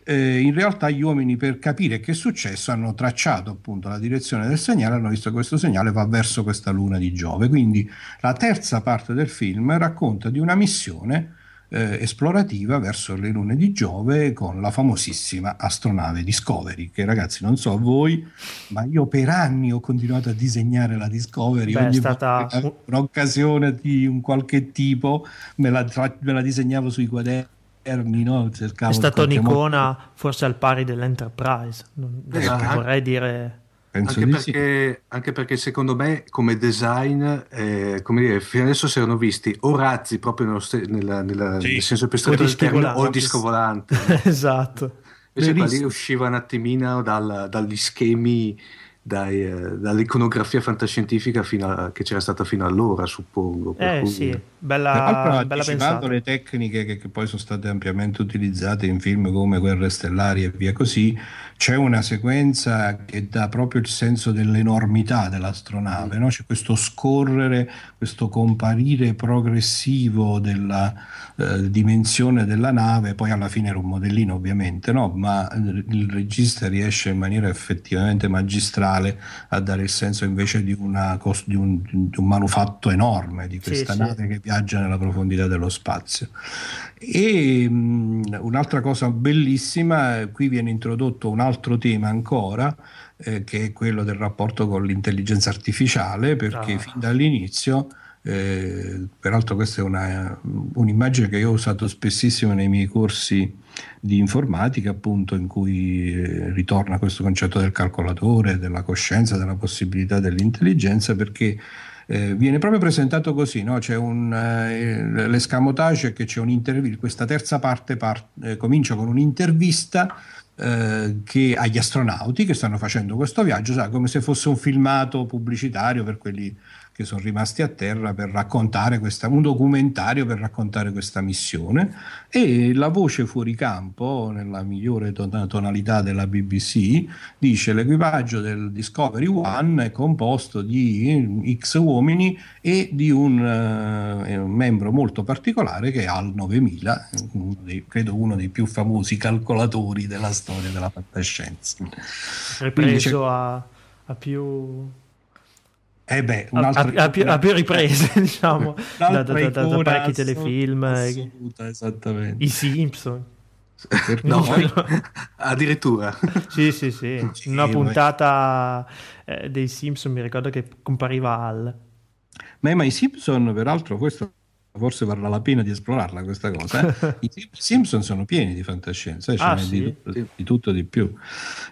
eh, in realtà gli uomini per capire che è successo hanno tracciato appunto la direzione del segnale, hanno visto che questo segnale va verso questa luna di Giove. Quindi la terza parte del film racconta di una missione eh, esplorativa verso le lune di Giove con la famosissima astronave Discovery, che ragazzi non so a voi, ma io per anni ho continuato a disegnare la Discovery, Beh, ogni stata... un'occasione di un qualche tipo me la, me la disegnavo sui quaderni no? Cercavo è stata un'icona modo. forse al pari dell'Enterprise, non, eh, vorrei dire... Anche perché, sì. anche perché, secondo me come design, eh, come dire, fino adesso si erano visti o razzi proprio nello st- nella, nella, sì. nel senso più stretto del termine o il disco volante. esatto. Invece lì usciva un attimino dal, dagli schemi dai, eh, dall'iconografia fantascientifica a, che c'era stata fino allora, suppongo. Eh cui... sì, bella, bella pensata. le tecniche che, che, poi sono state ampiamente utilizzate in film come Guerre Stellari e via così, c'è una sequenza che dà proprio il senso dell'enormità dell'astronave, mm. no? c'è questo scorrere, questo comparire progressivo della eh, dimensione della nave, poi alla fine era un modellino ovviamente, no? ma il regista riesce in maniera effettivamente magistrale a dare il senso invece di, una, di, un, di un, manufatto enorme, di questa sì, nave sì. che viaggia nella profondità dello spazio. E mh, un'altra cosa bellissima, qui viene introdotto un altro tema ancora, eh, che è quello del rapporto con l'intelligenza artificiale, perché ah. fin dall'inizio, eh, peraltro questa è una, un'immagine che io ho usato spessissimo nei miei corsi di informatica, appunto, in cui eh, ritorna questo concetto del calcolatore, della coscienza, della possibilità dell'intelligenza, perché eh, viene proprio presentato così, no? c'è un, eh, l'escamotage che c'è un'intervista, questa terza parte part, eh, comincia con un'intervista eh, che, agli astronauti che stanno facendo questo viaggio, sa, come se fosse un filmato pubblicitario per quelli che sono rimasti a terra per raccontare questa, un documentario per raccontare questa missione e la voce fuori campo, nella migliore tonalità della BBC, dice l'equipaggio del Discovery One è composto di X uomini e di un, uh, un membro molto particolare che è Al 9000, uno dei, credo uno dei più famosi calcolatori della storia della fantascienza. Ripreso a, a più eh beh, a, a, più, a, più, riprese, diciamo, da, da, da, da, parecchi telefilm. Eh, assoluta, esattamente. I Simpson. no, addirittura. Sì, sì, sì. sì Una puntata eh, dei Simpson mi ricordo che compariva Al. Ma, ma i Simpson, peraltro, questo forse varrà la pena di esplorarla questa cosa. Eh? I Simpson sono pieni di fantascienza, eh? ah, sì? di, tutto, di, tutto, di più.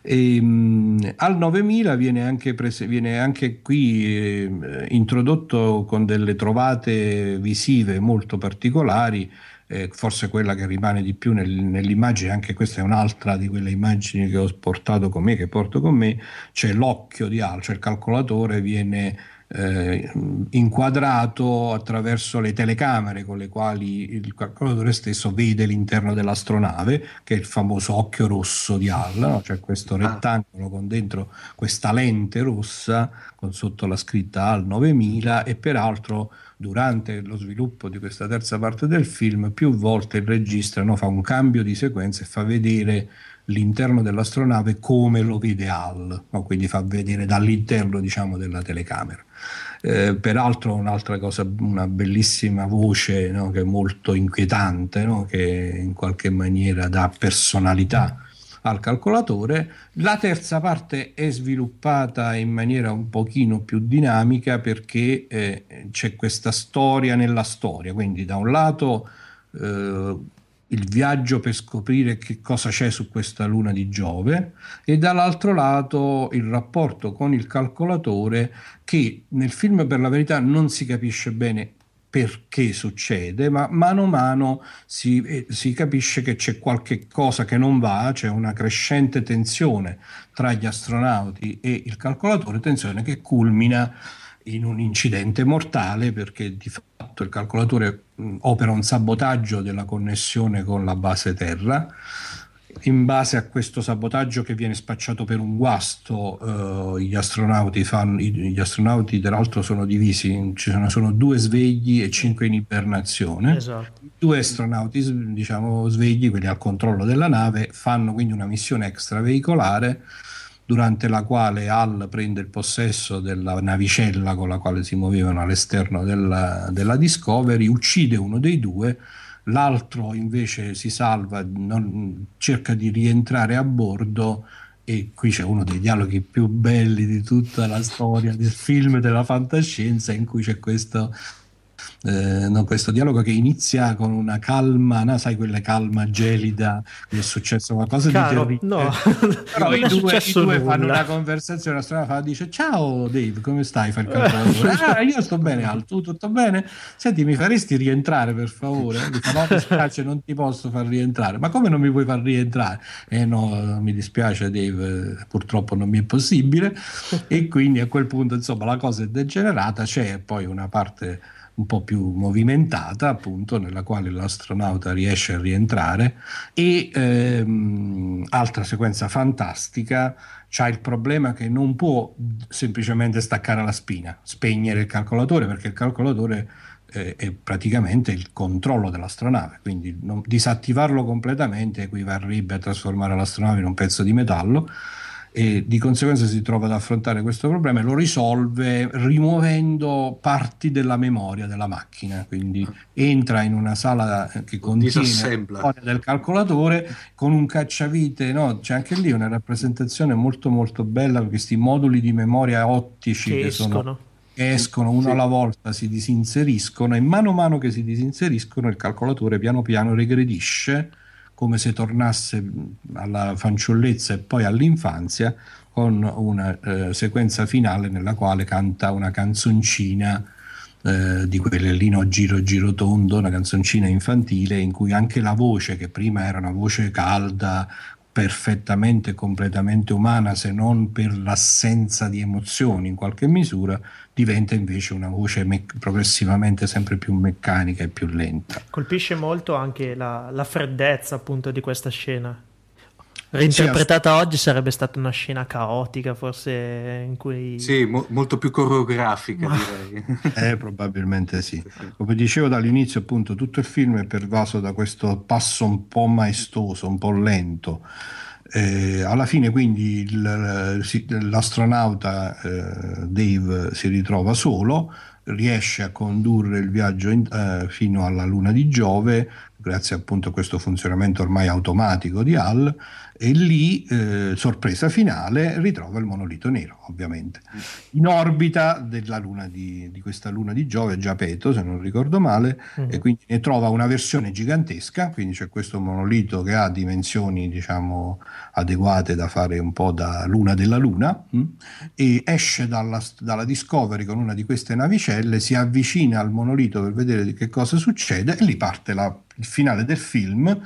E, mh, al 9000 viene anche, prese, viene anche qui eh, introdotto con delle trovate visive molto particolari. Eh, forse quella che rimane di più nel, nell'immagine, anche questa è un'altra di quelle immagini che ho portato con me, che porto con me, c'è l'occhio di Al, cioè il calcolatore viene eh, inquadrato attraverso le telecamere con le quali il calcolatore stesso vede l'interno dell'astronave, che è il famoso occhio rosso di Hall, no? cioè questo ah. rettangolo con dentro questa lente rossa con sotto la scritta HAL 9000 e peraltro durante lo sviluppo di questa terza parte del film più volte il regista no, fa un cambio di sequenza e fa vedere l'interno dell'astronave come lo vede HAL, no? quindi fa vedere dall'interno diciamo, della telecamera. Eh, peraltro un'altra cosa, una bellissima voce no? che è molto inquietante, no? che in qualche maniera dà personalità al calcolatore. La terza parte è sviluppata in maniera un pochino più dinamica perché eh, c'è questa storia nella storia, quindi da un lato eh, il viaggio per scoprire che cosa c'è su questa luna di Giove e dall'altro lato il rapporto con il calcolatore che nel film per la verità non si capisce bene perché succede, ma mano a mano si, eh, si, capisce che c'è qualche cosa che non va, c'è una crescente tensione tra gli astronauti e il calcolatore, tensione che culmina in un incidente mortale perché di fatto il calcolatore opera un sabotaggio della connessione con la base Terra. In base a questo sabotaggio che viene spacciato per un guasto, eh, gli, astronauti fanno, gli astronauti peraltro sono divisi, ci sono, sono due svegli e cinque in ibernazione. Esatto. Due astronauti diciamo, svegli, quelli al controllo della nave, fanno quindi una missione extraveicolare durante la quale Hal prende il possesso della navicella con la quale si muovevano all'esterno della, della Discovery, uccide uno dei due, l'altro invece si salva, non, cerca di rientrare a bordo e qui c'è uno dei dialoghi più belli di tutta la storia del film della fantascienza in cui c'è questo eh, no, questo dialogo che inizia con una calma, no, sai quella calma gelida, è successo qualcosa Caro, di. No, però i due, i due fanno una conversazione, la strada fa, dice ciao Dave, come stai? Fa il ah, io sto bene, Al, tu tutto bene? Senti, mi faresti rientrare per favore? Mi fa, no, mi spiace, non ti posso far rientrare. Ma come non mi puoi far rientrare? Eh no, mi dispiace Dave, purtroppo non mi è possibile. E quindi a quel punto, insomma, la cosa è degenerata, c'è poi una parte un po' più movimentata, appunto, nella quale l'astronauta riesce a rientrare. E ehm, altra sequenza fantastica, c'ha il problema che non può semplicemente staccare la spina, spegnere il calcolatore perché il calcolatore eh, è praticamente il controllo dell'astronave, quindi non, disattivarlo completamente equivarrebbe a trasformare l'astronave in un pezzo di metallo e di conseguenza si trova ad affrontare questo problema e lo risolve rimuovendo parti della memoria della macchina, quindi entra in una sala che contiene la memoria del calcolatore con un cacciavite, no? c'è anche lì una rappresentazione molto molto bella questi moduli di memoria ottici che, che sono escono uno sì. alla volta, si disinseriscono e mano a mano che si disinseriscono il calcolatore piano piano regredisce come se tornasse alla fanciullezza e poi all'infanzia con una eh, sequenza finale nella quale canta una canzoncina eh, di quelle lì giro giro tondo, una canzoncina infantile in cui anche la voce che prima era una voce calda perfettamente completamente umana se non per l'assenza di emozioni in qualche misura diventa invece una voce me- progressivamente sempre più meccanica e più lenta. Colpisce molto anche la, la freddezza appunto di questa scena. Reinterpretata sì, oggi sarebbe stata una scena caotica, forse in cui... Sì, mo- molto più coreografica Ma... direi. Eh, probabilmente sì. Come dicevo dall'inizio, appunto, tutto il film è pervaso da questo passo un po' maestoso, un po' lento. Eh, alla fine quindi il, l'astronauta eh, Dave si ritrova solo, riesce a condurre il viaggio in, eh, fino alla luna di Giove grazie appunto a questo funzionamento ormai automatico di HAL e lì, eh, sorpresa finale, ritrova il monolito nero, ovviamente, in orbita della luna di, di questa luna di Giove, Giapeto, se non ricordo male, mm-hmm. e quindi ne trova una versione gigantesca, quindi c'è questo monolito che ha dimensioni, diciamo, adeguate da fare un po' da luna della luna, mh? Mm, e esce dalla, dalla Discovery con una di queste navicelle, si avvicina al monolito per vedere che cosa succede e lì parte la, il finale del film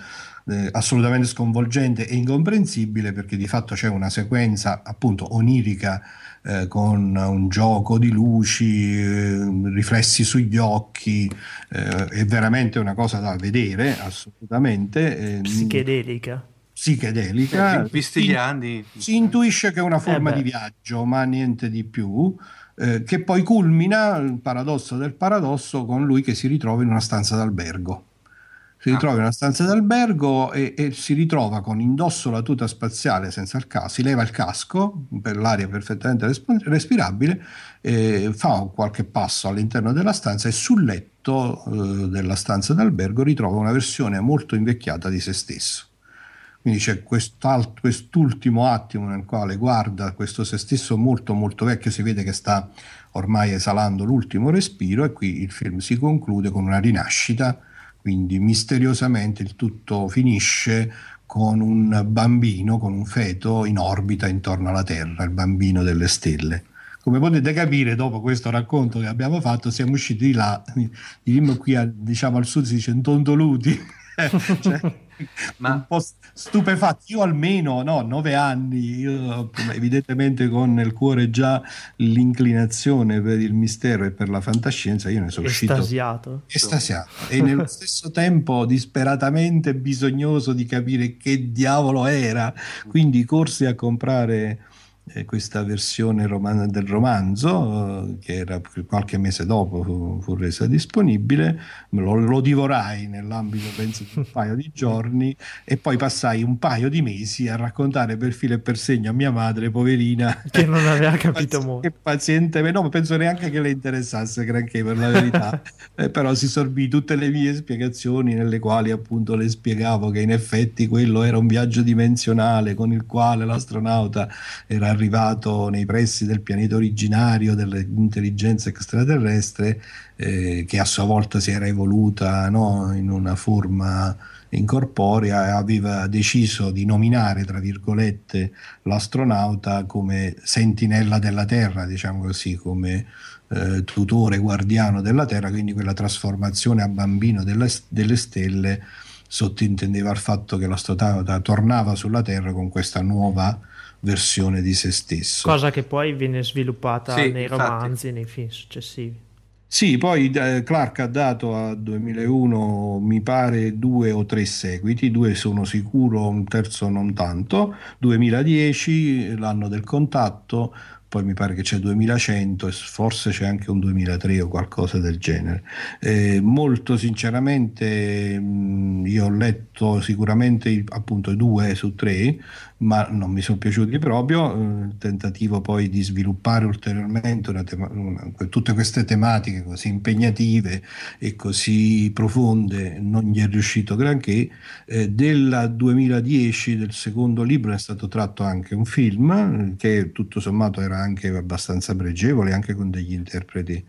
eh, assolutamente sconvolgente e incomprensibile perché di fatto c'è una sequenza appunto onirica eh, con un gioco di luci, eh, riflessi sugli occhi, eh, è veramente una cosa da vedere assolutamente. Eh, Psichedelica psichedelica. Eh, visti gli anni. Si intuisce che è una forma eh di viaggio, ma niente di più. Eh, che poi culmina il paradosso del paradosso con lui che si ritrova in una stanza d'albergo si ritrova in una stanza d'albergo e, e, si ritrova con indosso la tuta spaziale senza il casco, si leva il casco per l'aria perfettamente respirabile, eh, fa qualche passo all'interno della stanza e sul letto eh, della stanza d'albergo ritrova una versione molto invecchiata di se stesso. Quindi c'è quest'ultimo attimo nel quale guarda questo se stesso molto molto vecchio, si vede che sta ormai esalando l'ultimo respiro e qui il film si conclude con una rinascita quindi misteriosamente il tutto finisce con un bambino, con un feto in orbita intorno alla Terra, il bambino delle stelle. Come potete capire, dopo questo racconto che abbiamo fatto, siamo usciti di là, qui a, diciamo al sud si dice tontoluti, cioè, ma un po' stupefatti. Io almeno no, nove anni, io, evidentemente con nel cuore già l'inclinazione per il mistero e per la fantascienza, io ne sono estasiato. uscito estasiato e nello stesso tempo disperatamente bisognoso di capire che diavolo era. Quindi corsi a comprare eh, questa versione roman- del romanzo eh, che era qualche mese dopo fu, fu resa disponibile lo, lo, divorai nell'ambito penso di un paio di giorni e poi passai un paio di mesi a raccontare per filo e per segno a mia madre poverina che non aveva capito molto. che pazientemente no penso neanche che le interessasse granché per la verità. Eh, però si sorbì tutte le mie spiegazioni nelle quali appunto le spiegavo che in effetti quello era un viaggio dimensionale con il quale l'astronauta era arrivato nei pressi del pianeta originario dell'intelligenza extraterrestre eh, che a sua volta si era evoluta no, in una forma incorporea e aveva deciso di nominare, tra virgolette, l'astronauta come sentinella della Terra, diciamo così, come eh, tutore guardiano della Terra, quindi quella trasformazione a bambino delle, delle stelle sottintendeva il fatto che l'astronauta tornava sulla Terra con questa nuova versione di se stesso. Cosa che poi viene sviluppata sì, nei infatti. romanzi, nei film successivi. Sì, poi eh, Clark ha dato a 2001 mi pare due o tre seguiti, due sono sicuro, un terzo non tanto, 2010 l'anno del contatto, poi mi pare che c'è 2100 e forse c'è anche un 2003 o qualcosa del genere. Eh, molto sinceramente mh, io ho letto sicuramente appunto due su tre, ma non mi sono piaciuti proprio. Eh, il tentativo poi di sviluppare ulteriormente una tema- una, tutte queste tematiche così impegnative e così profonde non gli è riuscito granché. Eh, del 2010, del secondo libro, è stato tratto anche un film che tutto sommato era anche abbastanza pregevole, anche con degli interpreti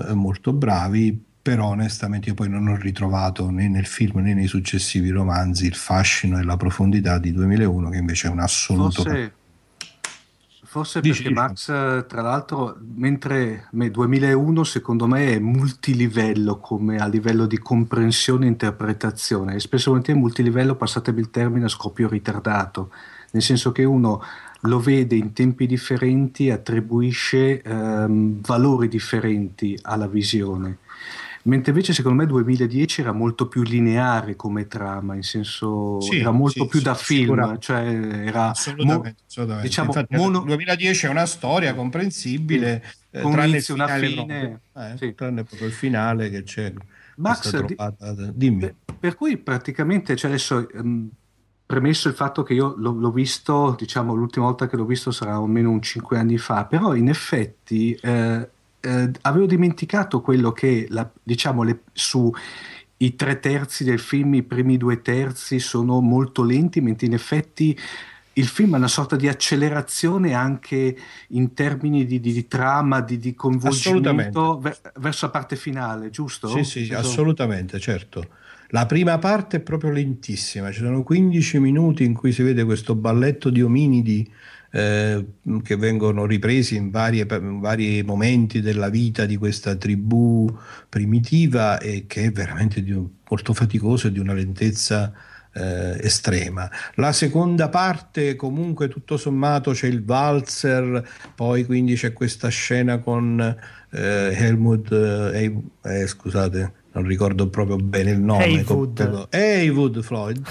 eh, molto bravi però onestamente io poi non ho ritrovato né nel film né nei successivi romanzi il fascino e la profondità di 2001 che invece è un assoluto forse, Forse Dici, perché dici. Max, tra l'altro, mentre me- 2001 secondo me è multilivello come a livello di comprensione e interpretazione, e spesso volentieri multilivello, passatemi il termine, a scoppio ritardato, nel senso che uno lo vede in tempi differenti, attribuisce ehm, valori differenti alla visione. Mentre invece secondo me 2010 era molto più lineare come trama, in senso Sì, era molto sì, più sì, da film, cioè era Assolutamente, mo- assolutamente. diciamo Infatti, mono- il 2010 è una storia comprensibile, eh, con tranne il inizio una finale fine. proprio. Eh, tranne proprio il finale che c'è Max, di-. Dimmi. Per, per cui praticamente, cioè adesso, ehm, premesso il fatto che io l'ho, l'ho visto, diciamo, l'ultima volta che l'ho visto sarà almeno un 5 anni fa, però in effetti eh, eh, avevo dimenticato quello che, la- diciamo, le, su i tre terzi del film, i primi due terzi sono molto lenti, mentre in effetti il film ha una sorta di accelerazione anche in termini di, di- di trama, di, di coinvolgimento ver- verso la parte finale, giusto? Sì, sì, Nel senso- assolutamente, certo. La prima parte è proprio lentissima, ci sono 15 minuti in cui si vede questo balletto di ominidi eh, che vengono ripresi in varie- in vari momenti della vita di questa tribù primitiva e che è veramente un- molto faticoso e di una lentezza eh, estrema. La seconda parte comunque tutto sommato c'è il valzer, poi quindi c'è questa scena con eh, Helmut, eh, eh, scusate, non ricordo proprio bene il nome. Heywood. Heywood Floyd.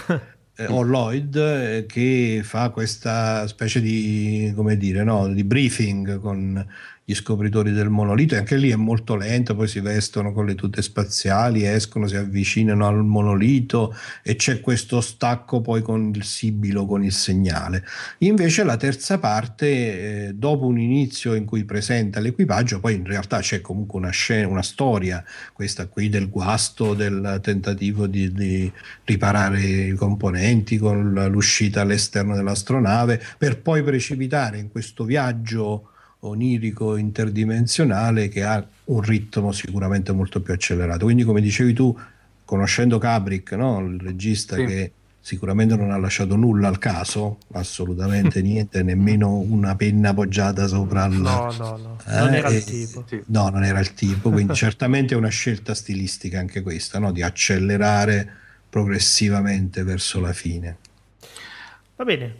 Eh, o Lloyd eh, che fa questa specie di, come dire, no, di briefing con gli scopritori del monolito e anche lì è molto lento, poi si vestono con le tute spaziali, escono, si avvicinano al monolito e c'è questo stacco poi con il sibilo, con il segnale. Invece la terza parte, eh, dopo un inizio in cui presenta l'equipaggio, poi in realtà c'è comunque una scena, una storia, questa qui del guasto, del tentativo di, di riparare i componenti con l'uscita all'esterno dell'astronave, per poi precipitare in questo viaggio onirico interdimensionale che ha un ritmo sicuramente molto più accelerato. Quindi, come dicevi tu, conoscendo Kubrick, no? il regista Sì. che sicuramente non ha lasciato nulla al caso, assolutamente niente, nemmeno una penna appoggiata sopra il... No, no, no, non Eh, era il e- tipo. Sì. No, non era il tipo, quindi certamente è una scelta stilistica anche questa, no? di accelerare progressivamente verso la fine. Va bene,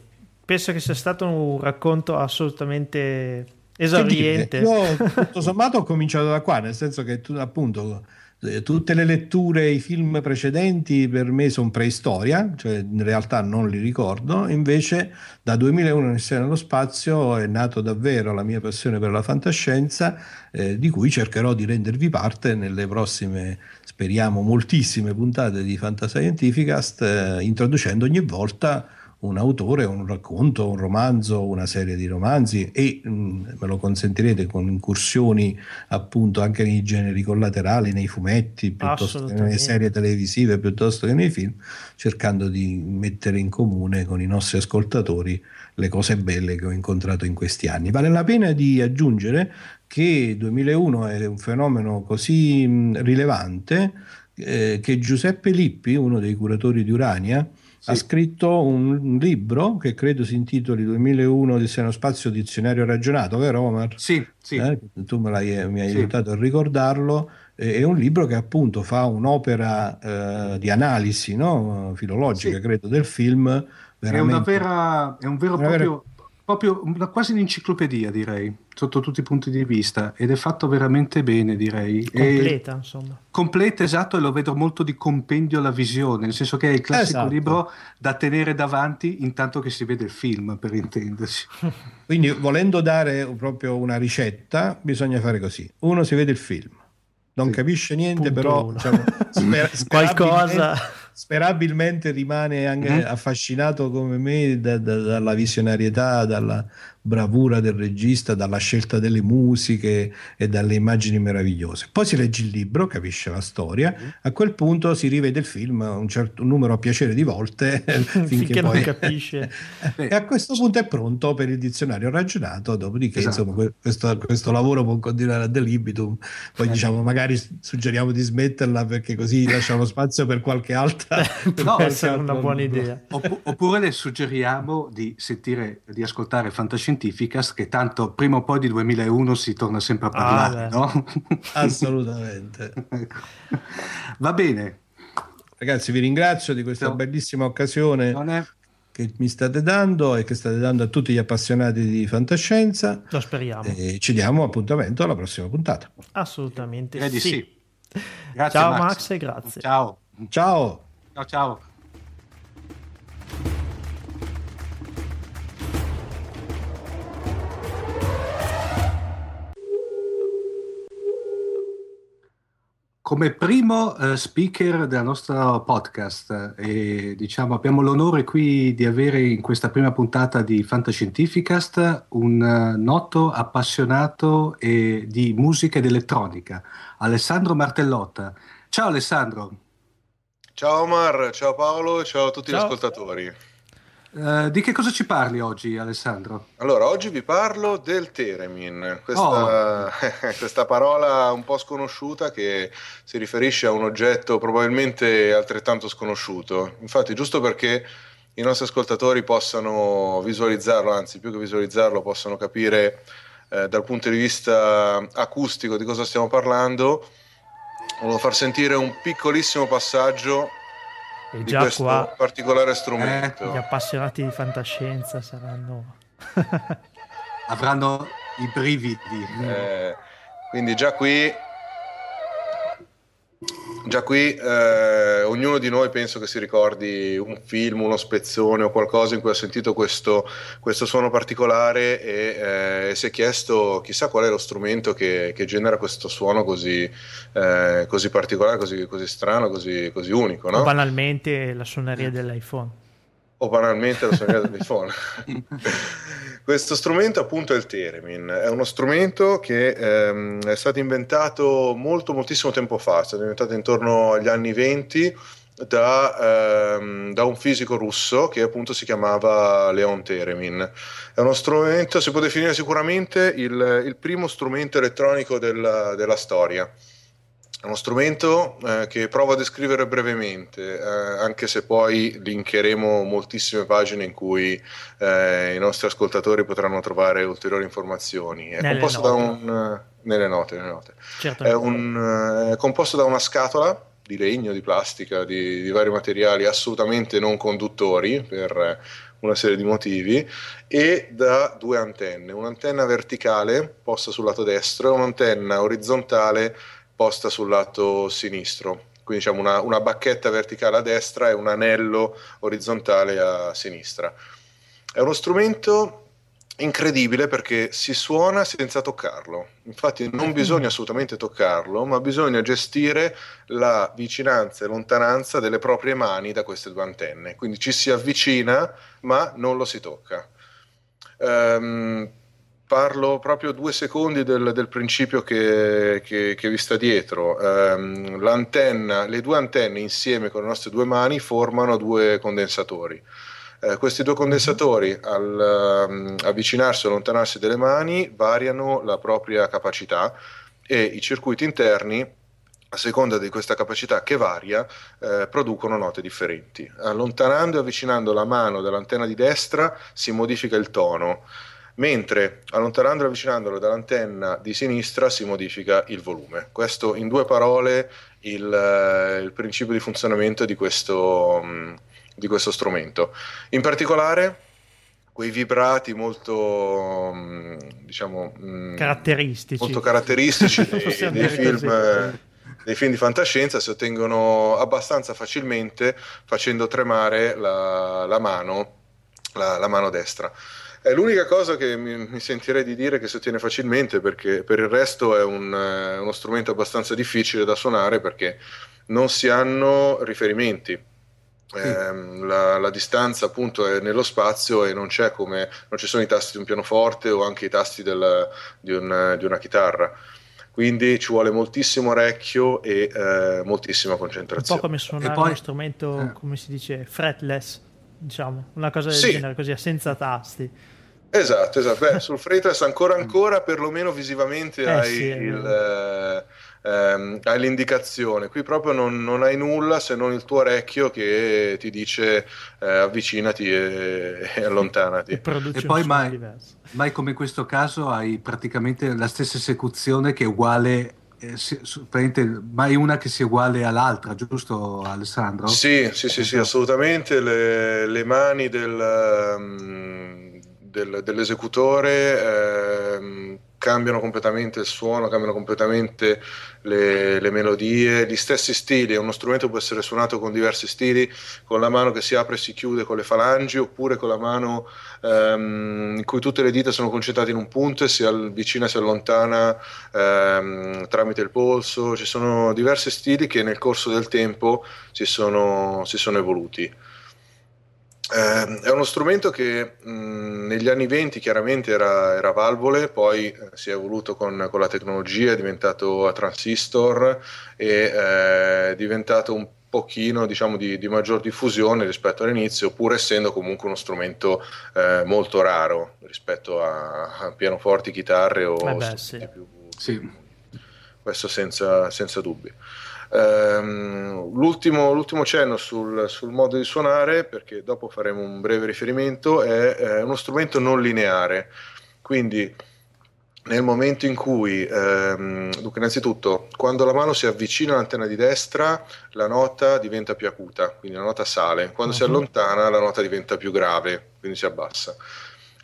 penso che sia stato un racconto assolutamente esauriente. Io tutto sommato ho cominciato da qua, nel senso che tu, appunto eh, tutte le letture, i film precedenti per me sono preistoria, cioè in realtà non li ricordo, invece da 2001 Odissea nello spazio è nato davvero la mia passione per la fantascienza, eh, di cui cercherò di rendervi parte nelle prossime, speriamo, moltissime puntate di Fantascientificast, eh, introducendo ogni volta un autore, un racconto, un romanzo, una serie di romanzi e mh, me lo consentirete con incursioni appunto anche nei generi collaterali, nei fumetti, piuttosto che nelle serie televisive, piuttosto che nei film, cercando di mettere in comune con i nostri ascoltatori le cose belle che ho incontrato in questi anni. Vale la pena di aggiungere che 2001 è un fenomeno così mh, rilevante eh, che Giuseppe Lippi, uno dei curatori di Urania, ha scritto un, un libro che credo si intitoli 2001 di Seno Spazio Dizionario Ragionato, vero Omar? Sì, sì. Eh, tu mi hai Sì. aiutato a ricordarlo. È un libro che appunto fa un'opera eh, di analisi no? filologica, Sì. credo, del film. È, vera, è un vero vera- proprio, proprio una, quasi un'enciclopedia, direi, sotto tutti i punti di vista, ed è fatto veramente bene, direi. E- Completa, insomma. completa, esatto, e lo vedo molto di compendio alla visione, nel senso che è il classico Esatto. libro da tenere davanti intanto che si vede il film, per intenderci. Quindi, volendo dare proprio una ricetta, bisogna fare così: uno si vede il film, non Sì. capisce niente, Punto però diciamo, sper- Qualcosa. Sperabilmente- rimane anche Mhm. affascinato come me da- da- dalla visionarietà, dalla bravura del regista, dalla scelta delle musiche e dalle immagini meravigliose. Poi si legge il libro, capisce la storia, a quel punto si rivede il film un certo un numero a piacere di volte finché, Finché non poi capisce. Beh, e a questo punto è pronto per il dizionario ragionato, dopodiché Esatto. insomma, que- questo, questo lavoro può continuare ad libitum, poi Eh. diciamo magari suggeriamo di smetterla perché così lasciamo spazio per qualche altra. per Può qualche essere una buona libro. idea. Oppu- oppure le suggeriamo di sentire, di ascoltare Fantascientificast Fantascientificast, che tanto prima o poi di 2001 si torna sempre a Ah, parlare, beh. no? Assolutamente. Ecco. Va bene. Ragazzi, vi ringrazio di questa No. bellissima occasione che mi state dando e che state dando a tutti gli appassionati di fantascienza. Lo speriamo. E ci diamo appuntamento alla prossima puntata. Assolutamente sì. sì. Grazie, Ciao Max e grazie. Ciao. Ciao! Ciao ciao. Come primo eh, speaker del nostro podcast, e, diciamo, abbiamo l'onore qui di avere in questa prima puntata di Fantascientificast un eh, noto appassionato eh, di musica ed elettronica, Alessandro Martellotta. Ciao Alessandro. Ciao Omar, ciao Paolo e ciao a tutti Ciao. gli ascoltatori. Eh, di che cosa ci parli oggi, Alessandro? Allora, oggi vi parlo del Teremin, questa, questa parola un po' sconosciuta che si riferisce a un oggetto probabilmente altrettanto sconosciuto. Infatti, giusto perché i nostri ascoltatori possano visualizzarlo, anzi più che visualizzarlo, possano capire eh, dal punto di vista acustico di cosa stiamo parlando, volevo far sentire un piccolissimo passaggio E di già questo qua particolare strumento. gli appassionati di fantascienza saranno... Avranno i brividi. Eh, quindi già qui, già qui eh, ognuno di noi penso che si ricordi un film, uno spezzone o qualcosa in cui ha sentito questo, questo suono particolare e eh, si è chiesto chissà qual è lo strumento che, che genera questo suono così, eh, così particolare, così, così strano, così, così unico. No? banalmente la suoneria dell'iPhone. O banalmente la suoneria dell'iPhone. Questo strumento appunto è il Theremin, è uno strumento che ehm, è stato inventato molto moltissimo tempo fa, è stato inventato intorno agli anni 20 da, ehm, da un fisico russo che appunto si chiamava Leon Theremin. È uno strumento, si può definire sicuramente il, il primo strumento elettronico della- della storia. È uno strumento eh, che provo a descrivere brevemente, eh, anche se poi linkeremo moltissime pagine in cui eh, i nostri ascoltatori potranno trovare ulteriori informazioni. È Nelle composto da note. un... eh, nelle note, nelle note. Certo, È, un, eh, è composto da una scatola di legno, di plastica, di, di vari materiali assolutamente non conduttori per una serie di motivi e da due antenne, un'antenna verticale posta sul lato destro e un'antenna orizzontale posta sul lato sinistro. Quindi diciamo una, una bacchetta verticale a destra e un anello orizzontale a sinistra. È uno strumento incredibile perché si suona senza toccarlo. Infatti non bisogna assolutamente toccarlo, ma bisogna gestire la vicinanza e lontananza delle proprie mani da queste due antenne. Quindi ci si avvicina, ma non lo si tocca. Ehm, parlo proprio due secondi del, del principio che, che- che vi sta dietro. Ehm, l'antenna, le due antenne insieme con le nostre due mani formano due condensatori. Eh, questi due condensatori al ehm, avvicinarsi o allontanarsi delle mani variano la propria capacità e i circuiti interni a seconda di questa capacità che varia, eh, producono note differenti. Allontanando e avvicinando la mano dall'antenna di destra si modifica il tono, mentre allontanando e avvicinandolo dall'antenna di sinistra si modifica il volume. Questo in due parole il, eh, il principio di funzionamento di questo, mh, di questo strumento. In particolare quei vibrati molto mh, diciamo mh, caratteristici. molto caratteristici dei, dei film, eh, dei film di fantascienza si ottengono abbastanza facilmente facendo tremare la, la mano, la, la mano destra. È l'unica cosa che mi, mi sentirei di dire che si ottiene facilmente perché per il resto è un, eh, uno strumento abbastanza difficile da suonare perché non si hanno riferimenti. Ehm, la, la distanza appunto è nello spazio e non c'è come non ci sono i tasti di un pianoforte o anche i tasti del- di, un- di una chitarra quindi ci vuole moltissimo orecchio e eh, moltissima Un po' concentrazione come suonare poi- uno strumento, eh. come si dice, fretless, diciamo, una cosa del Sì. genere, così, senza tasti. esatto esatto Beh, sul fretless ancora ancora perlomeno visivamente Eh hai sì, il, eh, ehm, hai l'indicazione. Qui proprio non, non, hai nulla se non il tuo orecchio che ti dice eh, avvicinati e, e allontanati. E, e poi mai, mai come in questo caso hai praticamente la stessa esecuzione che è uguale eh, si, mai una che sia uguale all'altra, giusto Alessandro? Sì, sì, sì, sì assolutamente. Le, le mani del, um, del, dell'esecutore um, cambiano completamente il suono, cambiano completamente le, le, melodie, gli stessi stili. Uno strumento può essere suonato con diversi stili, con la mano che si apre e si chiude con le falangi, oppure con la mano ehm, in cui tutte le dita sono concentrate in un punto e si avvicina e si allontana ehm, tramite il polso. Ci sono diversi stili che nel corso del tempo si sono, si sono evoluti. Eh, è uno strumento che mh, negli anni 20 chiaramente era, era valvole, poi eh, si è evoluto con, con, la tecnologia, è diventato a transistor e eh, è diventato un pochino diciamo, di, di, maggior diffusione rispetto all'inizio, pur essendo comunque uno strumento eh, molto raro rispetto a, a pianoforti, chitarre o eh beh, sì. più... Sì. Questo senza, senza dubbio. Um, l'ultimo, l'ultimo, cenno sul, sul, modo di suonare, perché dopo faremo un breve riferimento, è, è uno strumento non lineare. Quindi nel momento in cui, ehm, dunque innanzitutto, quando la mano si avvicina all'antenna di destra, la nota diventa più acuta, quindi la nota sale. Quando uh-huh. si mhm. allontana, la nota diventa più grave, quindi si abbassa.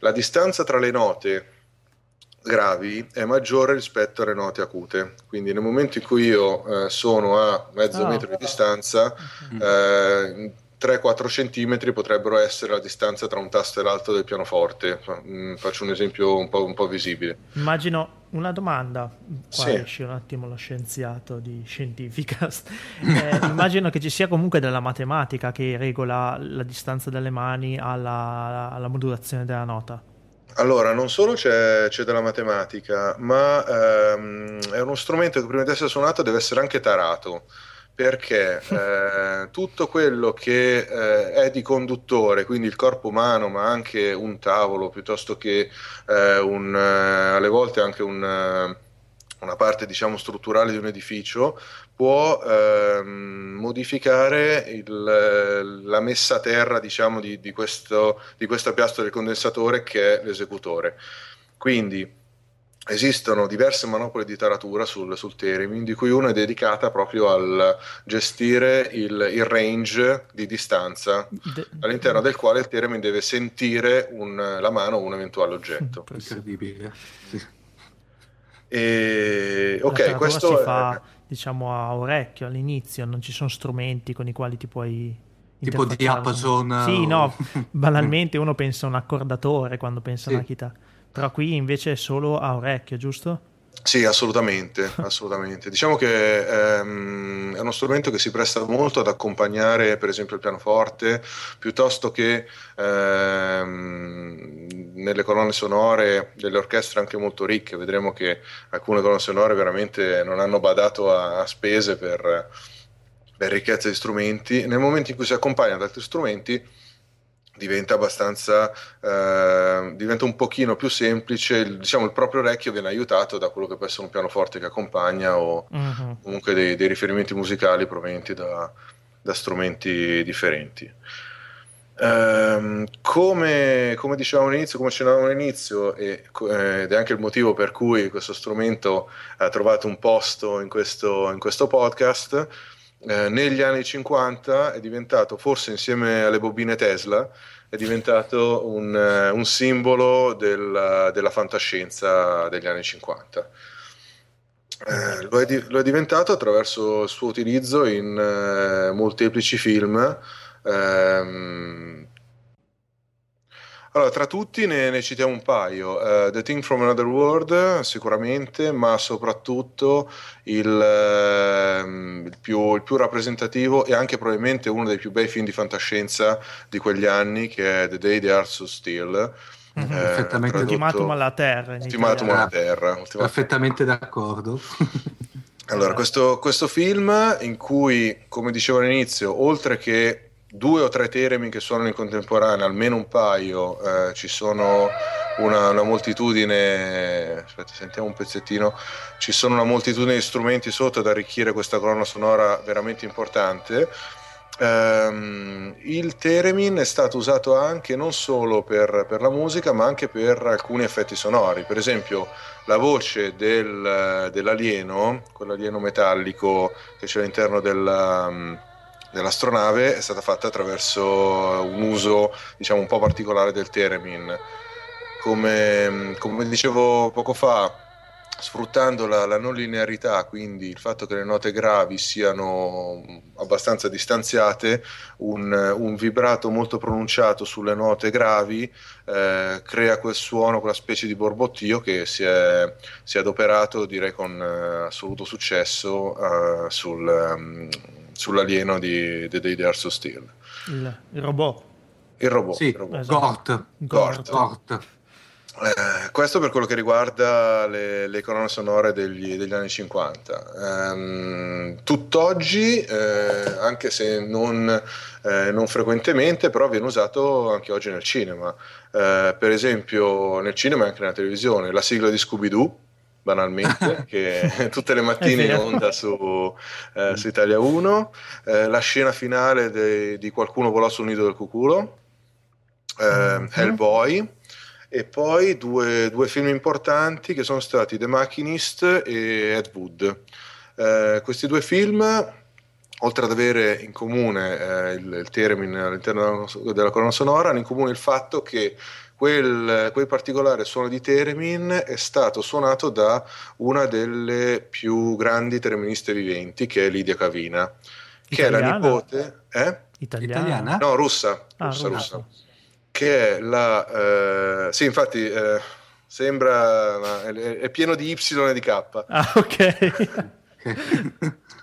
La distanza tra le note gravi è maggiore rispetto alle note acute. Quindi nel momento in cui io eh, sono a mezzo oh. metro di distanza, eh, 3-4 centimetri potrebbero essere la distanza tra un tasto e l'altro del pianoforte. Mm, faccio un esempio un po', un po visibile. Immagino una domanda, qua sì. esce un attimo lo scienziato di Scientificast. Eh, immagino che ci sia comunque della matematica che regola la distanza delle mani alla, alla modulazione della nota. Allora, non solo c'è, c'è della matematica, ma ehm, è uno strumento che prima di essere suonato deve essere anche tarato, perché eh, tutto quello che eh, è di conduttore, quindi il corpo umano, ma anche un tavolo, piuttosto che eh, un, eh, alle volte anche un una parte diciamo strutturale di un edificio può ehm, modificare il, la messa a terra diciamo, di, di, questo, di questa piastra del condensatore che è l'esecutore. Quindi esistono diverse manopole di taratura sul, sul theremin, di cui una è dedicata proprio al gestire il, il range di distanza De... all'interno del quale il theremin deve sentire un, la mano o un eventuale oggetto. Incredibile. Sì. E, ok, questo si è... fa diciamo a orecchio all'inizio, non ci sono strumenti con i quali ti puoi tipo di Amazon. Sì, no, banalmente uno pensa a un accordatore quando pensa sì. a una chitarra, però qui invece è solo a orecchio, giusto? Sì, assolutamente, assolutamente. Diciamo che ehm, è uno strumento che si presta molto ad accompagnare, per esempio, il pianoforte, piuttosto che ehm, nelle colonne sonore delle orchestre anche molto ricche. Vedremo che alcune colonne sonore veramente non hanno badato a, a spese per, per ricchezza di strumenti. Nel momento in cui si accompagna ad altri strumenti, diventa abbastanza eh, diventa un pochino più semplice diciamo il proprio orecchio viene aiutato da quello che può essere un pianoforte che accompagna o uh-huh. comunque dei, dei, riferimenti musicali provenienti da, da strumenti differenti Um, come, come, dicevamo all'inizio, come accennavamo all'inizio, e, eh, ed è anche il motivo per cui questo strumento ha trovato un posto in questo, in questo podcast, eh, negli anni 50 è diventato, forse insieme alle bobine Tesla, è diventato un, uh, un simbolo del, della fantascienza degli anni 50. Eh, lo, è di, lo, è diventato attraverso il suo utilizzo in uh, molteplici film. Ehm, allora, tra tutti ne, ne citiamo un paio. Uh, The Thing from Another World, sicuramente, ma soprattutto il, uh, il, più, il, più, rappresentativo e anche probabilmente uno dei più bei film di fantascienza di quegli anni, che è The Day the Earth So Still. Mm-hmm. Eh, perfettamente ultimatum alla terra. Ultimatum alla terra. Ultimatum. Perfettamente d'accordo. allora, questo, questo film in cui, come dicevo all'inizio, oltre che due o tre teremi che suonano in contemporanea, almeno un paio, eh, ci sono una, una moltitudine, aspetta sentiamo un pezzettino, ci sono una moltitudine di strumenti sotto ad arricchire questa colonna sonora veramente importante. Um, il Theremin è stato usato anche non solo per, per, la musica ma anche per alcuni effetti sonori per esempio la voce del, dell'alieno quell'alieno metallico che c'è all'interno della, dell'astronave è stata fatta attraverso un uso diciamo un po' particolare del Theremin. Come, come dicevo poco fa sfruttando la, la, non linearità, quindi il fatto che le note gravi siano abbastanza distanziate, un, un vibrato molto pronunciato sulle note gravi eh, crea quel suono, quella specie di borbottio che si è, si è adoperato, direi con eh, assoluto successo, eh, sul, um, sull'alieno di The Day They Are So Still. Il, il robot. Il robot. Sì, il robot. Esatto. Gort. Gort. Gort. Eh, questo per quello che riguarda le, le colonne sonore degli, degli anni 50. Ehm, tutt'oggi, eh, anche se non, eh, non, frequentemente, però viene usato anche oggi nel cinema. Eh, per esempio nel cinema e anche nella televisione, la sigla di Scooby-Doo, banalmente, che tutte le mattine in onda su, eh, su Italia 1, eh, la scena finale de, di Qualcuno volò sul nido del cuculo, mm-hmm. Hellboy e poi due, due, film importanti che sono stati The Machinist e Ed Wood. Eh, questi due film, oltre ad avere in comune eh, il, il Theremin all'interno della, della colonna sonora, hanno in comune il fatto che quel, quel, particolare suono di Theremin è stato suonato da una delle più grandi tereministe viventi, che è Lidia Cavina, che Italiana? è la nipote... Eh? Italiana? No, russa. Ah, russa, russa. russa che è la... Eh, sì, infatti eh, sembra... È, è, pieno di Y e di K. Ah, ok.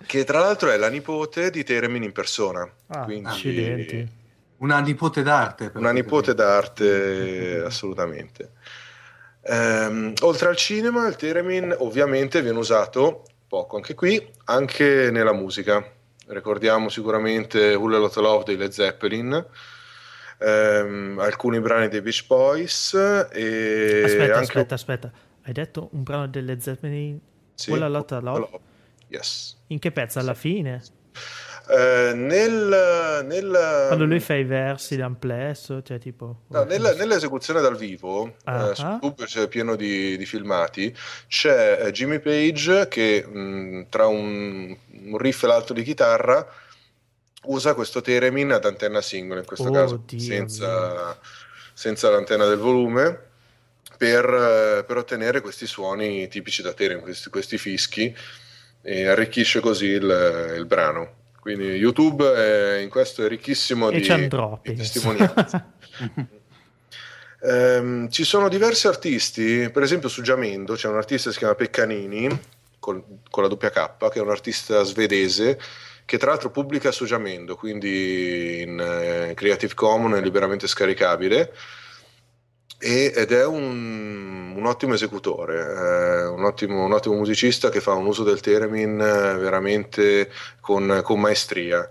che tra l'altro è la nipote di Teremin in persona. Ah, quindi, accidenti. Una nipote d'arte. Una nipote d'arte, assolutamente. Um, oltre al cinema, il Teremin ovviamente viene usato poco anche qui, anche nella musica. Ricordiamo sicuramente Hull Lot Love dei Led Zeppelin, ehm, alcuni brani dei Beach Boys e aspetta, anche... aspetta, aspetta. Hai detto un brano delle Zeppelin? Sì, Quella lotta love? Yes. In che pezzo? Alla fine? Uh, nel, nel, quando lui fa i versi d'amplesso cioè tipo no, nella, nell'esecuzione dal vivo uh-huh. uh, su YouTube c'è pieno di, di filmati c'è uh, Jimmy Page che mh, tra un, un riff e l'altro di chitarra usa questo Theremin ad antenna singola, in questo oh, caso Dio senza, senza, l'antenna del volume, per, per, ottenere questi suoni tipici da Theremin, questi, questi fischi, e arricchisce così il, il brano. Quindi YouTube è, in questo è ricchissimo e di, di testimonianze. um, ci sono diversi artisti, per esempio su Giamendo c'è un artista che si chiama Peccanini, con, con la doppia K, che è un artista svedese che tra l'altro pubblica su Jamendo, quindi in eh, Creative Commons è liberamente scaricabile ed è un, un ottimo esecutore, eh, un, ottimo, un, ottimo, musicista che fa un uso del theremin eh, veramente con, con maestria.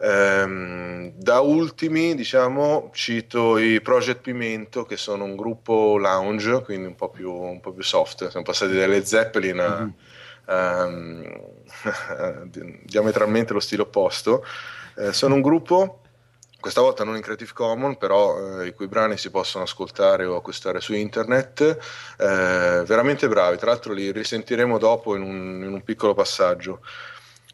Um, da ultimi, diciamo, cito i Project Pimento, che sono un gruppo lounge, quindi un po' più, un po più soft. Siamo passati dalle Zeppelin a, mm-hmm ehm, diametralmente lo stile opposto. Eh, sono un gruppo, questa volta non in Creative Commons, però eh, i cui brani si possono ascoltare o acquistare su internet, eh, veramente bravi, tra l'altro li risentiremo dopo in un, in un piccolo passaggio.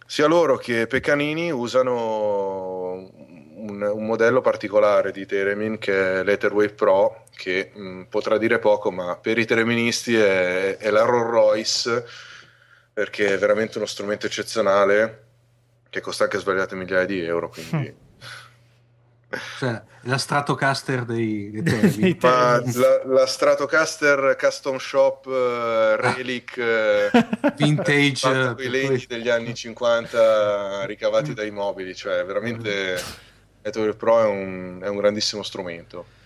Sia loro che Peccanini usano un, un, modello particolare di Theremin che è l'Etherwave Pro, che mh, potrà dire poco, ma per i tereministi è, è la Rolls Royce perché è veramente uno strumento eccezionale che costa anche svariate migliaia di euro. Quindi... Cioè, la Stratocaster dei, dei Ma la, la, Stratocaster Custom Shop uh, Relic uh, Vintage con i legni degli anni 50 ricavati dai mobili, cioè veramente Ether Pro è un, è un grandissimo strumento.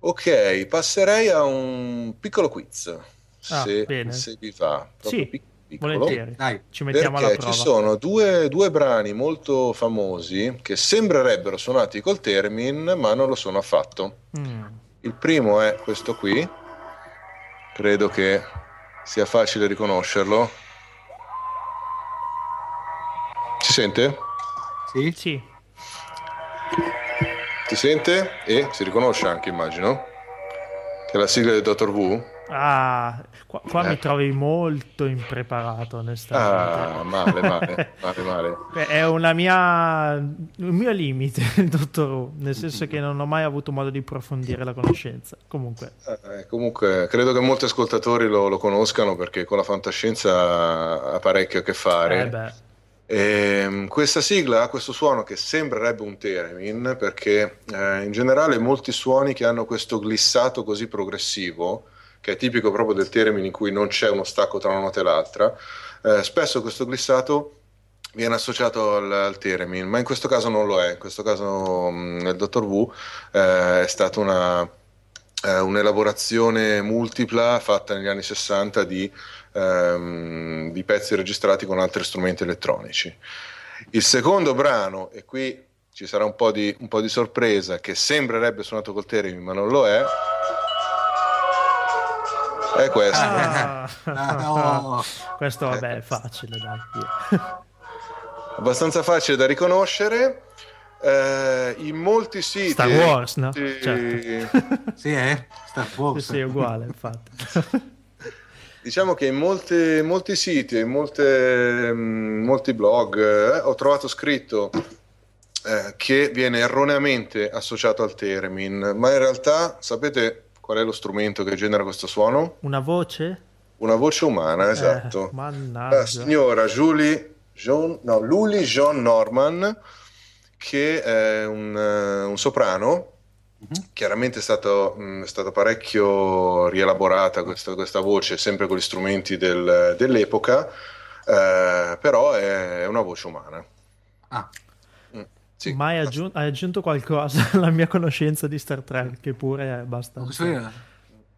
Ok, passerei a un piccolo quiz. Ah, se, se, vi va. Sì, pic- volentieri. Dai, ci mettiamo alla prova. ci sono due, due, brani molto famosi che sembrerebbero suonati col Termin, ma non lo sono affatto. Mm. Il primo è questo qui, credo che sia facile riconoscerlo. Si sente? Sì? Sì, Si sente? E si riconosce anche, immagino. Che è la sigla del Dottor Who. Ah, qua, qua Eh. mi trovi molto impreparato, onestamente. Ah, male, male, male, male. È una mia, un mio limite, dottor nel senso che non ho mai avuto modo di approfondire la conoscenza. Comunque, Eh, comunque, credo che molti ascoltatori lo, lo conoscano perché con la fantascienza ha parecchio a che fare. eh Ehm, questa sigla ha questo suono che sembrerebbe un theremin perché eh, in generale molti suoni che hanno questo glissato così progressivo, che è tipico proprio del theremin in cui non c'è uno stacco tra una nota e l'altra, eh, spesso questo glissato viene associato al, al theremin, ma in questo caso non lo è. In questo caso mh, nel Dottor Who eh, è stata una, eh, un'elaborazione multipla fatta negli anni 60 di ehm, di pezzi registrati con altri strumenti elettronici. Il secondo brano, e qui ci sarà un po' di, un po' di sorpresa, che sembrerebbe suonato col theremin ma non lo è, è questo. Ah. Ah, oh. questo vabbè è facile, dai. Abbastanza facile da riconoscere. Eh, in molti siti Star Wars, no? Sì. Certo. Sì, eh? Star Sì, Wars. sì, è uguale, infatti. Diciamo che in molti, molti siti in molte, mm, molti blog eh, ho trovato scritto eh, che viene erroneamente associato al theremin, ma in realtà sapete qual è lo strumento che genera questo suono? Una voce? Una voce umana, Eh, esatto. La mannaggia. signora Julie John, no, Luli John Norman, che è un, eh, un soprano Chiaramente è stato, mh, è stata parecchio rielaborata questa, questa voce, sempre con gli strumenti del- dell'epoca, eh, però è, è una voce umana. Ah, Mm, sì. Ma hai, aggiun- hai aggiunto qualcosa alla mia conoscenza di Star Trek, che pure è abbastanza...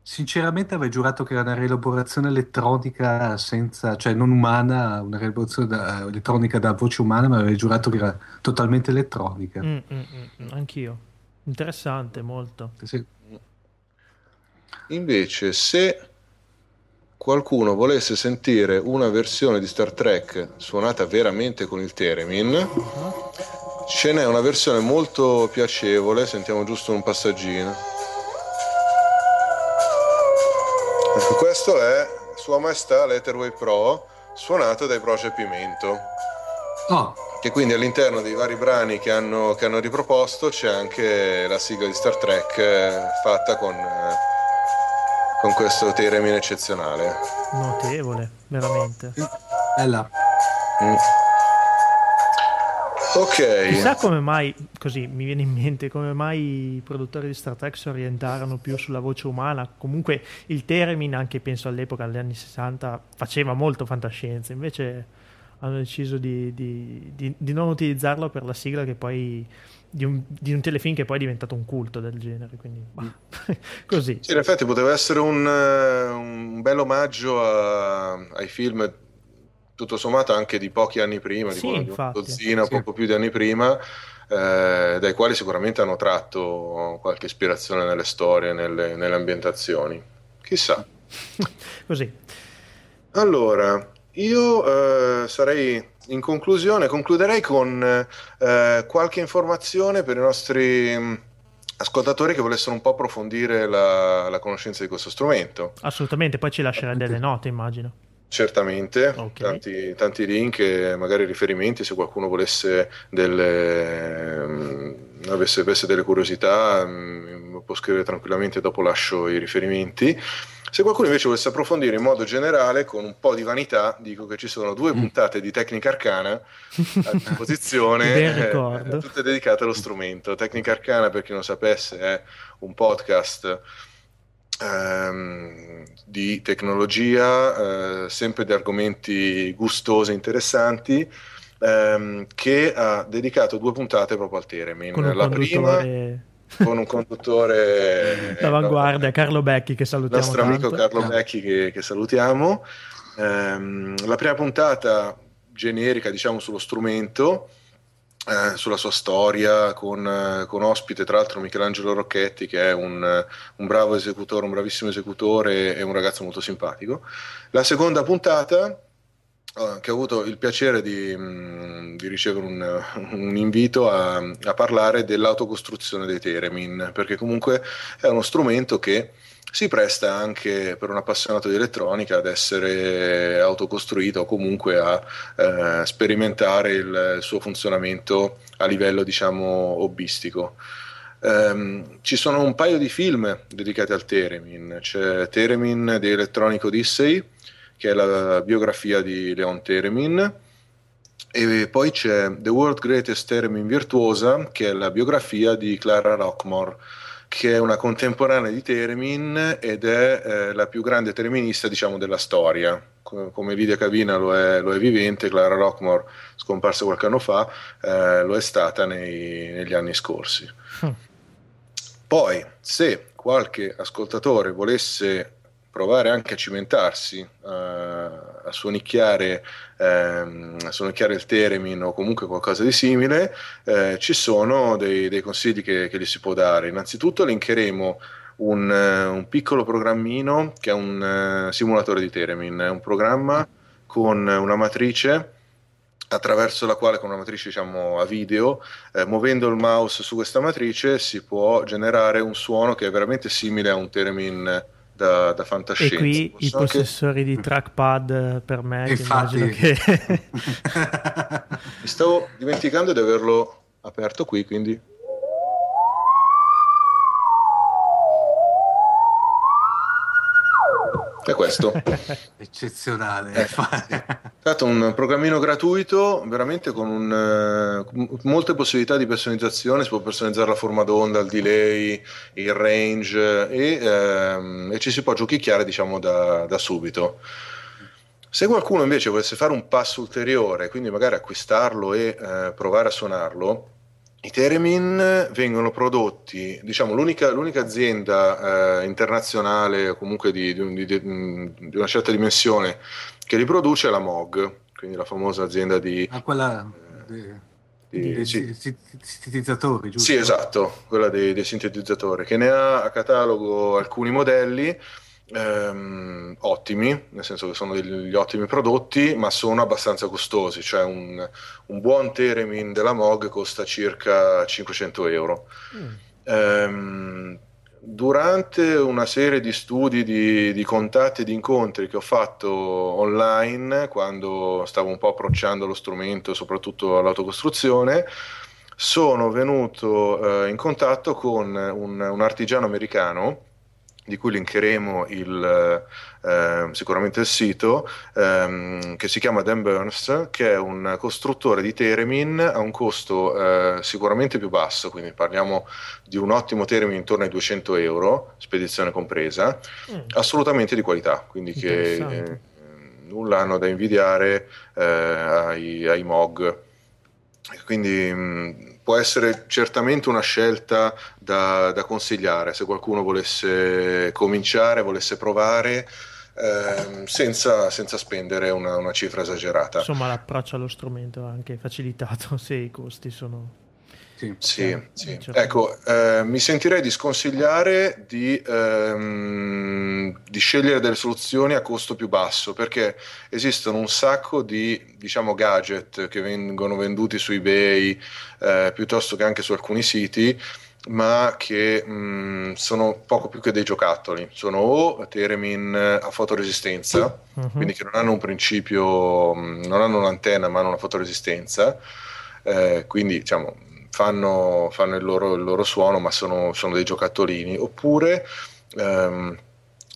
Sinceramente avrei giurato che era una rielaborazione elettronica senza, cioè non umana, una rielaborazione da- elettronica da voce umana, ma avrei giurato che era totalmente elettronica. Mm, mm, mm, mm, anch'io. Interessante, molto. Sì. Invece, se qualcuno volesse sentire una versione di Star Trek suonata veramente con il theremin, ce n'è una versione molto piacevole, sentiamo giusto un passaggino. Ecco, questo è Sua Maestà l'Etherway Pro, suonato dai Proce Pimento, Oh, che quindi all'interno dei vari brani che hanno, che hanno riproposto c'è anche la sigla di Star Trek eh, fatta con, eh, con questo theremin eccezionale. Notevole, veramente. bella. Mm. Ok, Chissà come mai, così mi viene in mente, come mai i produttori di Star Trek si orientarono più sulla voce umana. Comunque il Theremin, anche penso all'epoca, negli anni 60, faceva molto fantascienza, invece hanno deciso di, di- di- di non utilizzarlo per la sigla che poi... Di un, di un telefilm che poi è diventato un culto del genere, quindi bah, così. Sì, in effetti poteva essere un, eh, un bel omaggio a- ai film, tutto sommato anche di pochi anni prima, Sì, di una dozzina, Sì. poco più di anni prima, eh, dai quali sicuramente hanno tratto qualche ispirazione nelle storie, nelle, nelle ambientazioni. Chissà. Così. Allora, io eh, sarei in conclusione, concluderei con eh, qualche informazione per i nostri mh, ascoltatori che volessero un po' approfondire la, la conoscenza di questo strumento. Assolutamente, poi ci lascerai delle note, immagino. Certamente, Ok. tanti, tanti link e magari riferimenti se qualcuno volesse delle, mh, avesse, avesse delle curiosità, mh, può scrivere tranquillamente, dopo lascio i riferimenti. Se qualcuno invece volesse approfondire in modo generale, con un po' di vanità, dico che ci sono due puntate di Tecnica Arcana a disposizione, eh, tutte dedicate allo strumento. Tecnica Arcana, per chi non sapesse, è un podcast ehm, di tecnologia, eh, sempre di argomenti gustosi e interessanti, ehm, che ha dedicato due puntate proprio al Theremin. Con un La prima conduttore con un conduttore d'avanguardia, eh, Carlo Becchi, che il salutiamo nostro amico tanto. Carlo Becchi che, che salutiamo. Ehm, la prima puntata generica, diciamo, sullo strumento eh, sulla sua storia, con, eh, con, ospite tra l'altro Michelangelo Rocchetti che è un, un, bravo esecutore, un bravissimo esecutore e un ragazzo molto simpatico. La seconda puntata eh, che ho avuto il piacere di, mm, di ricevere un, un invito a, a, parlare dell'autocostruzione dei Teremin, perché comunque è uno strumento che si presta anche per un appassionato di elettronica ad essere autocostruito o comunque a eh, sperimentare il, suo funzionamento a livello diciamo hobbistico. Um, ci sono un paio di film dedicati al Teremin, c'è Teremin di Electronic Odyssey, che è la biografia di Leon Teremin, e poi c'è The World Greatest Teremin Virtuosa, che è la biografia di Clara Rockmore che è una contemporanea di Teremin ed è eh, la più grande terminista diciamo, della storia. Come Lidia Cavina lo è, lo è, vivente, Clara Rockmore, scomparsa qualche anno fa, eh, lo è stata nei, negli anni scorsi. Mm. Poi, se qualche ascoltatore volesse provare anche a cimentarsi, uh, a suonicchiare, ehm, a suonicchiare il Teremin o comunque qualcosa di simile, eh, ci sono dei, dei consigli che, che, gli si può dare. Innanzitutto linkeremo un, uh, un piccolo programmino che è un uh, simulatore di Teremin, è un programma con una matrice attraverso la quale con una matrice diciamo a video, eh, muovendo il mouse su questa matrice si può generare un suono che è veramente simile a un Theremin da, da fantascienza. E qui Posso i possessori anche... di trackpad eh, per me, Infatti... immagino che... Mi stavo dimenticando di averlo aperto qui, quindi è questo. Eccezionale. Eh, è stato un programmino gratuito, veramente con un, uh, molte possibilità di personalizzazione, si può personalizzare la forma d'onda, il delay, il range e, uh, e ci si può giochicchiare diciamo da, da subito. Se qualcuno invece volesse fare un passo ulteriore, quindi magari acquistarlo e uh, provare a suonarlo, i Teremin vengono prodotti, diciamo, l'unica, l'unica azienda eh, internazionale o comunque di, di, di, di, una certa dimensione che li produce è la MOG, quindi la famosa azienda di... Ah, quella... Eh, dei sì. sintetizzatori, giusto? Sì, esatto, quella dei, dei sintetizzatori, che ne ha a catalogo alcuni modelli ehm, ottimi, nel senso che sono degli ottimi prodotti, ma sono abbastanza costosi, cioè un, un buon Teremin della MOG costa circa 500 euro. Mm. Ehm, durante una serie di studi, di, di contatti e di incontri che ho fatto online, quando stavo un po' approcciando lo strumento, soprattutto all'autocostruzione, sono venuto eh, in contatto con un, un artigiano americano di cui linkeremo il, eh, sicuramente il sito, ehm, che si chiama Dan Burns, che è un costruttore di Teremin a un costo eh, sicuramente più basso, quindi parliamo di un ottimo Teremin intorno ai 200 euro, spedizione compresa, mm. assolutamente di qualità, quindi che eh, nulla hanno da invidiare eh, ai, ai MOG. Quindi mh, mm, può essere certamente una scelta da, da consigliare se qualcuno volesse cominciare, volesse provare. Ehm, senza, senza, spendere una, una, cifra esagerata. Insomma, l'approccio allo strumento è anche facilitato se i costi sono sì, sì, sì. Ecco, eh, mi sentirei di sconsigliare di, ehm, di, scegliere delle soluzioni a costo più basso perché esistono un sacco di diciamo, gadget che vengono venduti su eBay eh, piuttosto che anche su alcuni siti ma che mh, mm, sono poco più che dei giocattoli. Sono o Teremin a fotoresistenza, uh-huh. quindi che non hanno un principio, mm, non hanno un'antenna ma hanno una fotoresistenza, eh, quindi diciamo fanno, fanno il, loro, il, loro, suono, ma sono, sono dei giocattolini, oppure ehm,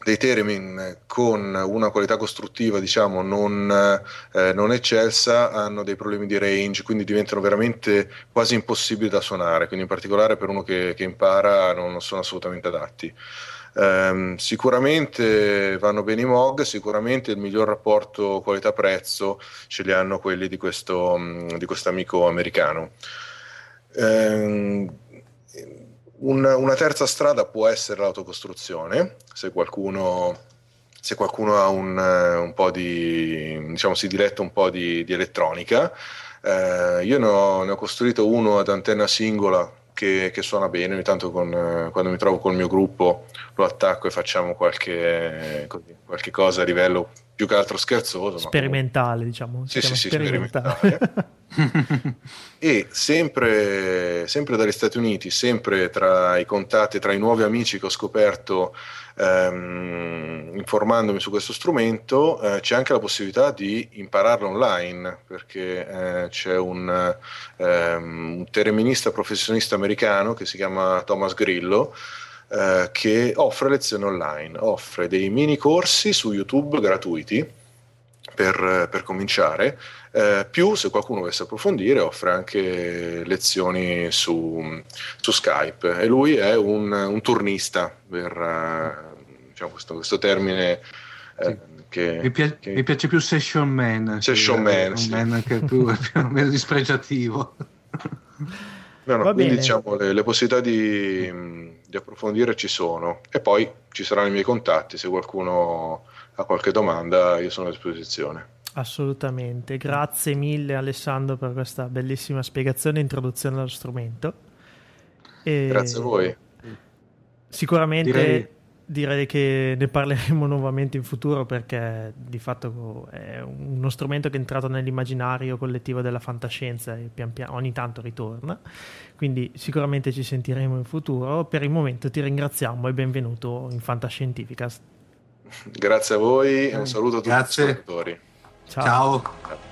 dei Theremin con una qualità costruttiva diciamo non, eh, non, eccelsa hanno dei problemi di range, quindi diventano veramente quasi impossibili da suonare, quindi in particolare per uno che, che impara non, non sono assolutamente adatti. Um, sicuramente vanno bene i MOG, sicuramente il miglior rapporto qualità-prezzo ce li hanno quelli di questo, di questo amico americano. Ehm, una, una, terza strada può essere l'autocostruzione, se qualcuno, se qualcuno ha un, un, po' di, diciamo, si diletta un po' di, di elettronica. Eh, io ne ho, ne ho costruito uno ad antenna singola che, che, suona bene, ogni tanto con, quando mi trovo col mio gruppo lo attacco e facciamo qualche, qualche cosa a livello più che altro scherzoso. Sperimentale, diciamo. Sì, sì, sì, sperimentale. e sempre, sempre, dagli Stati Uniti, sempre tra i contatti, tra i nuovi amici che ho scoperto ehm, informandomi su questo strumento, eh, c'è anche la possibilità di impararlo online, perché eh, c'è un, ehm, un terminista professionista americano che si chiama Thomas Grillo, eh, che offre lezioni online, offre dei mini corsi su YouTube gratuiti per, per cominciare, eh, più se qualcuno volesse approfondire offre anche lezioni su, su Skype. E lui è un, un turnista per uh, diciamo questo, questo, termine eh, che, mi, piace, che... mi, piace, più session man session che, man, sì. man che è più, più o meno dispregiativo no, no, quindi bene. diciamo le, le possibilità di, di approfondire ci sono e poi ci saranno i miei contatti se qualcuno ha qualche domanda io sono a disposizione Assolutamente, grazie mille Alessandro per questa bellissima spiegazione e introduzione allo strumento. E grazie a voi. Sicuramente direi... direi... che ne parleremo nuovamente in futuro perché di fatto è uno strumento che è entrato nell'immaginario collettivo della fantascienza e pian piano ogni tanto ritorna. Quindi sicuramente ci sentiremo in futuro. Per il momento ti ringraziamo e benvenuto in Fantascientificast. Grazie a voi e un saluto a tutti Grazie. gli ascoltatori. Ciao. Ciao.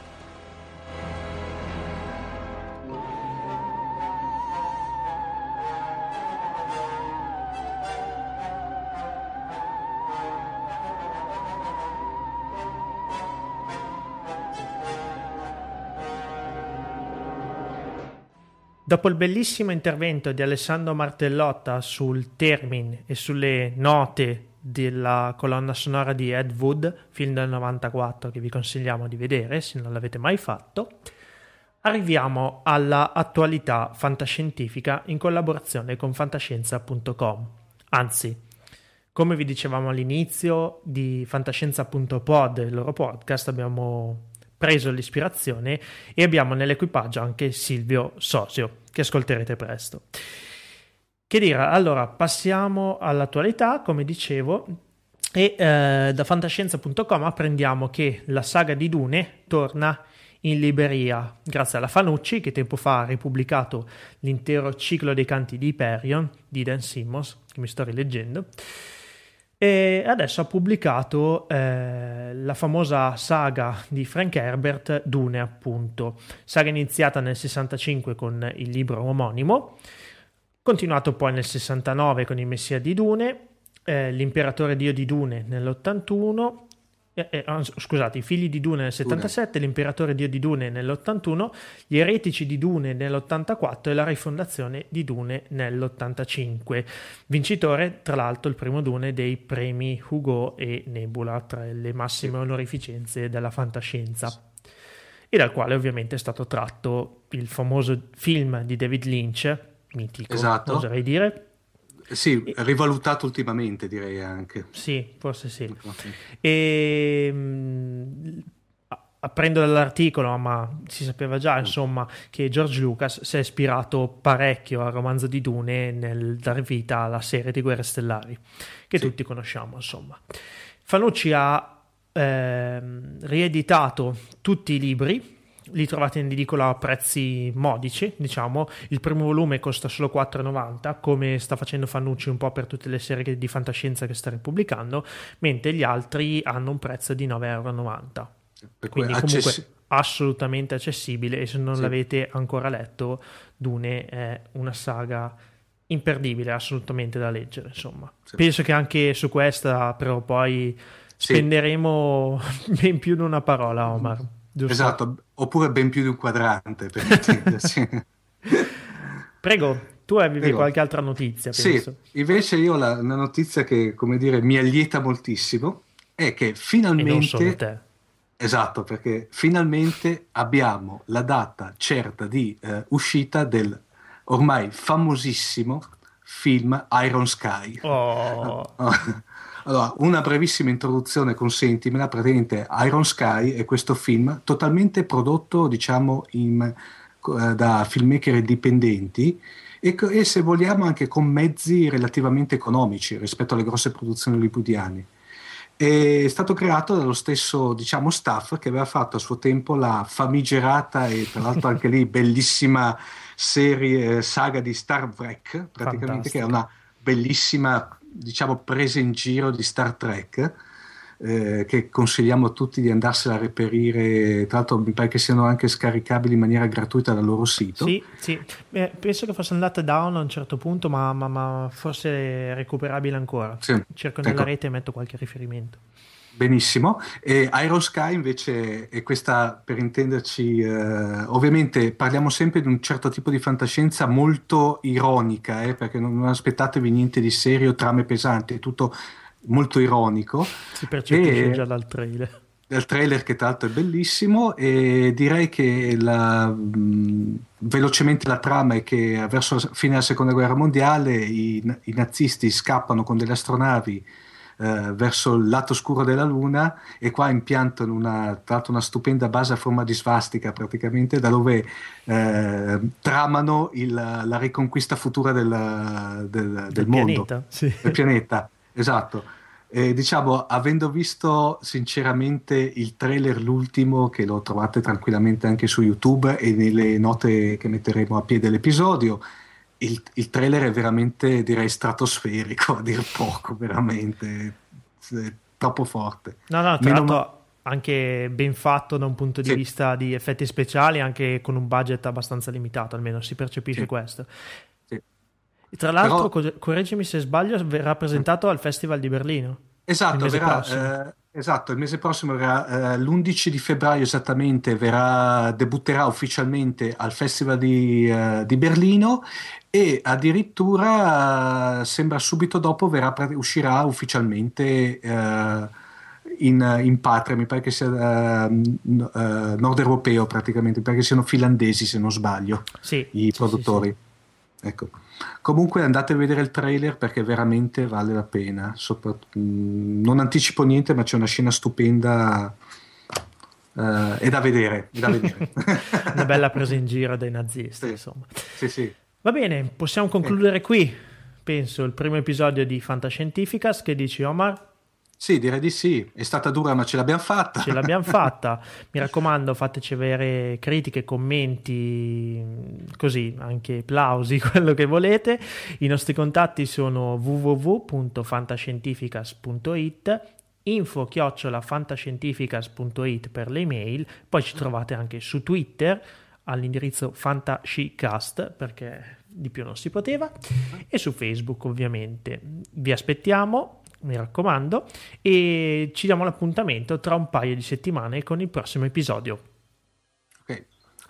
Dopo il bellissimo intervento di Alessandro Martellotta sul Termin e sulle note della colonna sonora di Ed Wood, film del 94 che vi consigliamo di vedere se non l'avete mai fatto, arriviamo alla attualità fantascientifica in collaborazione con fantascienza.com. Anzi, come vi dicevamo all'inizio di fantascienza.pod, il loro podcast, abbiamo preso l'ispirazione e abbiamo nell'equipaggio anche Silvio Sosio, che ascolterete presto. Che dire, allora passiamo all'attualità, come dicevo, e eh, da fantascienza.com apprendiamo che la saga di Dune torna in libreria grazie alla Fanucci che tempo fa ha ripubblicato l'intero ciclo dei canti di Hyperion di Dan Simmons, che mi sto rileggendo, e adesso ha pubblicato eh, la famosa saga di Frank Herbert, Dune appunto, saga iniziata nel 65 con il libro omonimo, Continuato poi nel 69 con il Messia di Dune, eh, l'Imperatore Dio di Dune nell'81, eh, eh, scusate, i figli di Dune nel 77, Dune. l'Imperatore Dio di Dune nell'81, gli eretici di Dune nell'84 e la rifondazione di Dune nell'85. Vincitore, tra l'altro, il primo Dune dei premi Hugo e Nebula, tra le massime onorificenze della fantascienza. E dal quale ovviamente è stato tratto il famoso film di David Lynch, mitico, esatto. oserei dire. Sì, rivalutato ultimamente direi anche. Sì, forse sì. E, mh, apprendo dall'articolo, ma si sapeva già, mm. insomma, che George Lucas si è ispirato parecchio al romanzo di Dune nel dar vita alla serie di Guerre Stellari, che sì. tutti conosciamo, insomma. Fanucci ha eh, rieditato tutti i libri li trovate in edicola a prezzi modici, diciamo. Il primo volume costa solo 4,90, come sta facendo Fannucci un po' per tutte le serie di fantascienza che sta ripubblicando, mentre gli altri hanno un prezzo di 9,90 euro. Quindi comunque accessi- assolutamente accessibile e se non sì. l'avete ancora letto, Dune è una saga imperdibile, assolutamente da leggere, insomma. Sì. Penso che anche su questa però poi spenderemo ben più di una parola, Omar. Giusto? Esatto, oppure ben più di un quadrante per intenderci. Prego, tu avevi Prego. qualche altra notizia? Penso. Sì, invece io la, una notizia che, come dire, mi allieta moltissimo è che finalmente... Esatto, perché finalmente abbiamo la data certa di eh, uscita del ormai famosissimo film Iron Sky. Oh. Allora, una brevissima introduzione, consentimela, praticamente Iron Sky è questo film totalmente prodotto, diciamo, in, eh, da filmmaker indipendenti e, e, se vogliamo anche con mezzi relativamente economici rispetto alle grosse produzioni hollywoodiane. È stato creato dallo stesso diciamo, staff che aveva fatto a suo tempo la famigerata e tra l'altro anche lì bellissima serie saga di Star Trek, praticamente Fantastica. che è una bellissima diciamo, presa in giro di Star Trek. Eh, che consigliamo a tutti di andarsela a reperire. Tra l'altro, mi pare che siano anche scaricabili in maniera gratuita dal loro sito. Sì, sì. Eh, penso che fosse andata down a un certo punto, ma, ma, ma forse recuperabile ancora. Sì. Cerco nella ecco. rete e metto qualche riferimento. Benissimo, e Iron Sky invece è questa, per intenderci, eh, ovviamente parliamo sempre di un certo tipo di fantascienza molto ironica, eh, perché non, non, aspettatevi niente di serio, trame pesanti, è tutto molto ironico. Si percepisce e, già dal trailer. Dal trailer che tra l'altro è bellissimo e direi che la, mh, velocemente la trama è che verso la fine della seconda guerra mondiale i, i nazisti scappano con delle astronavi eh, verso il lato scuro della Luna e qua impiantano una, tra l'altro una stupenda base a forma di svastica praticamente da dove eh, tramano il, la riconquista futura del, del, del, del mondo, pianeta, sì. del pianeta. Esatto. E, diciamo, avendo visto sinceramente il trailer l'ultimo, che lo trovate tranquillamente anche su YouTube e nelle note che metteremo a piede dell'episodio, il, il, trailer è veramente, direi, stratosferico, a dir poco, veramente. Troppo forte. No, no, tra l'altro anche ben fatto da un punto di sì. vista di effetti speciali, anche con un budget abbastanza limitato, almeno si percepisce sì. questo. Sì. Tra l'altro, Però... correggimi se sbaglio, verrà presentato al Festival di Berlino. Esatto, verrà, eh, esatto, il mese prossimo verrà, eh, l'11 di febbraio esattamente, verrà, debutterà ufficialmente al Festival di, eh, di Berlino e addirittura uh, sembra subito dopo verrà, uscirà ufficialmente uh, in, in, patria, mi pare che sia uh, nord europeo praticamente, mi pare che siano finlandesi se non sbaglio, sì, i produttori. Sì, sì. Ecco. Comunque andate a vedere il trailer perché veramente vale la pena. Sopra, mh, non anticipo niente, ma c'è una scena stupenda. Uh, è da vedere, è da vedere. una bella presa in giro dai nazisti, insomma. Sì, sì. Va bene, possiamo concludere qui, penso, il primo episodio di Fantascientificas. Che dici, Omar? Sì, direi di sì. È stata dura, ma ce l'abbiamo fatta. Ce l'abbiamo fatta. Mi raccomando, fateci avere critiche, commenti, così, anche plausi, quello che volete. I nostri contatti sono www.fantascientificas.it info chiocciolafantascientificas.it per le email, poi ci trovate anche su Twitter all'indirizzo fantascicast perché di più non si poteva e su Facebook ovviamente. Vi aspettiamo, mi raccomando, e ci diamo l'appuntamento tra un paio di settimane con il prossimo episodio. Ok,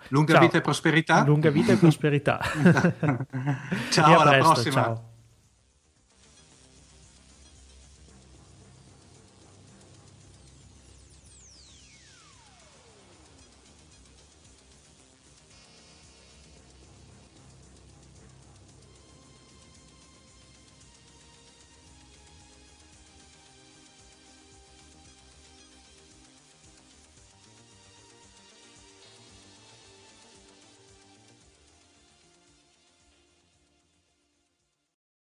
lunga ciao. vita e prosperità. Lunga vita e prosperità. ciao, alla presto, prossima. Ciao.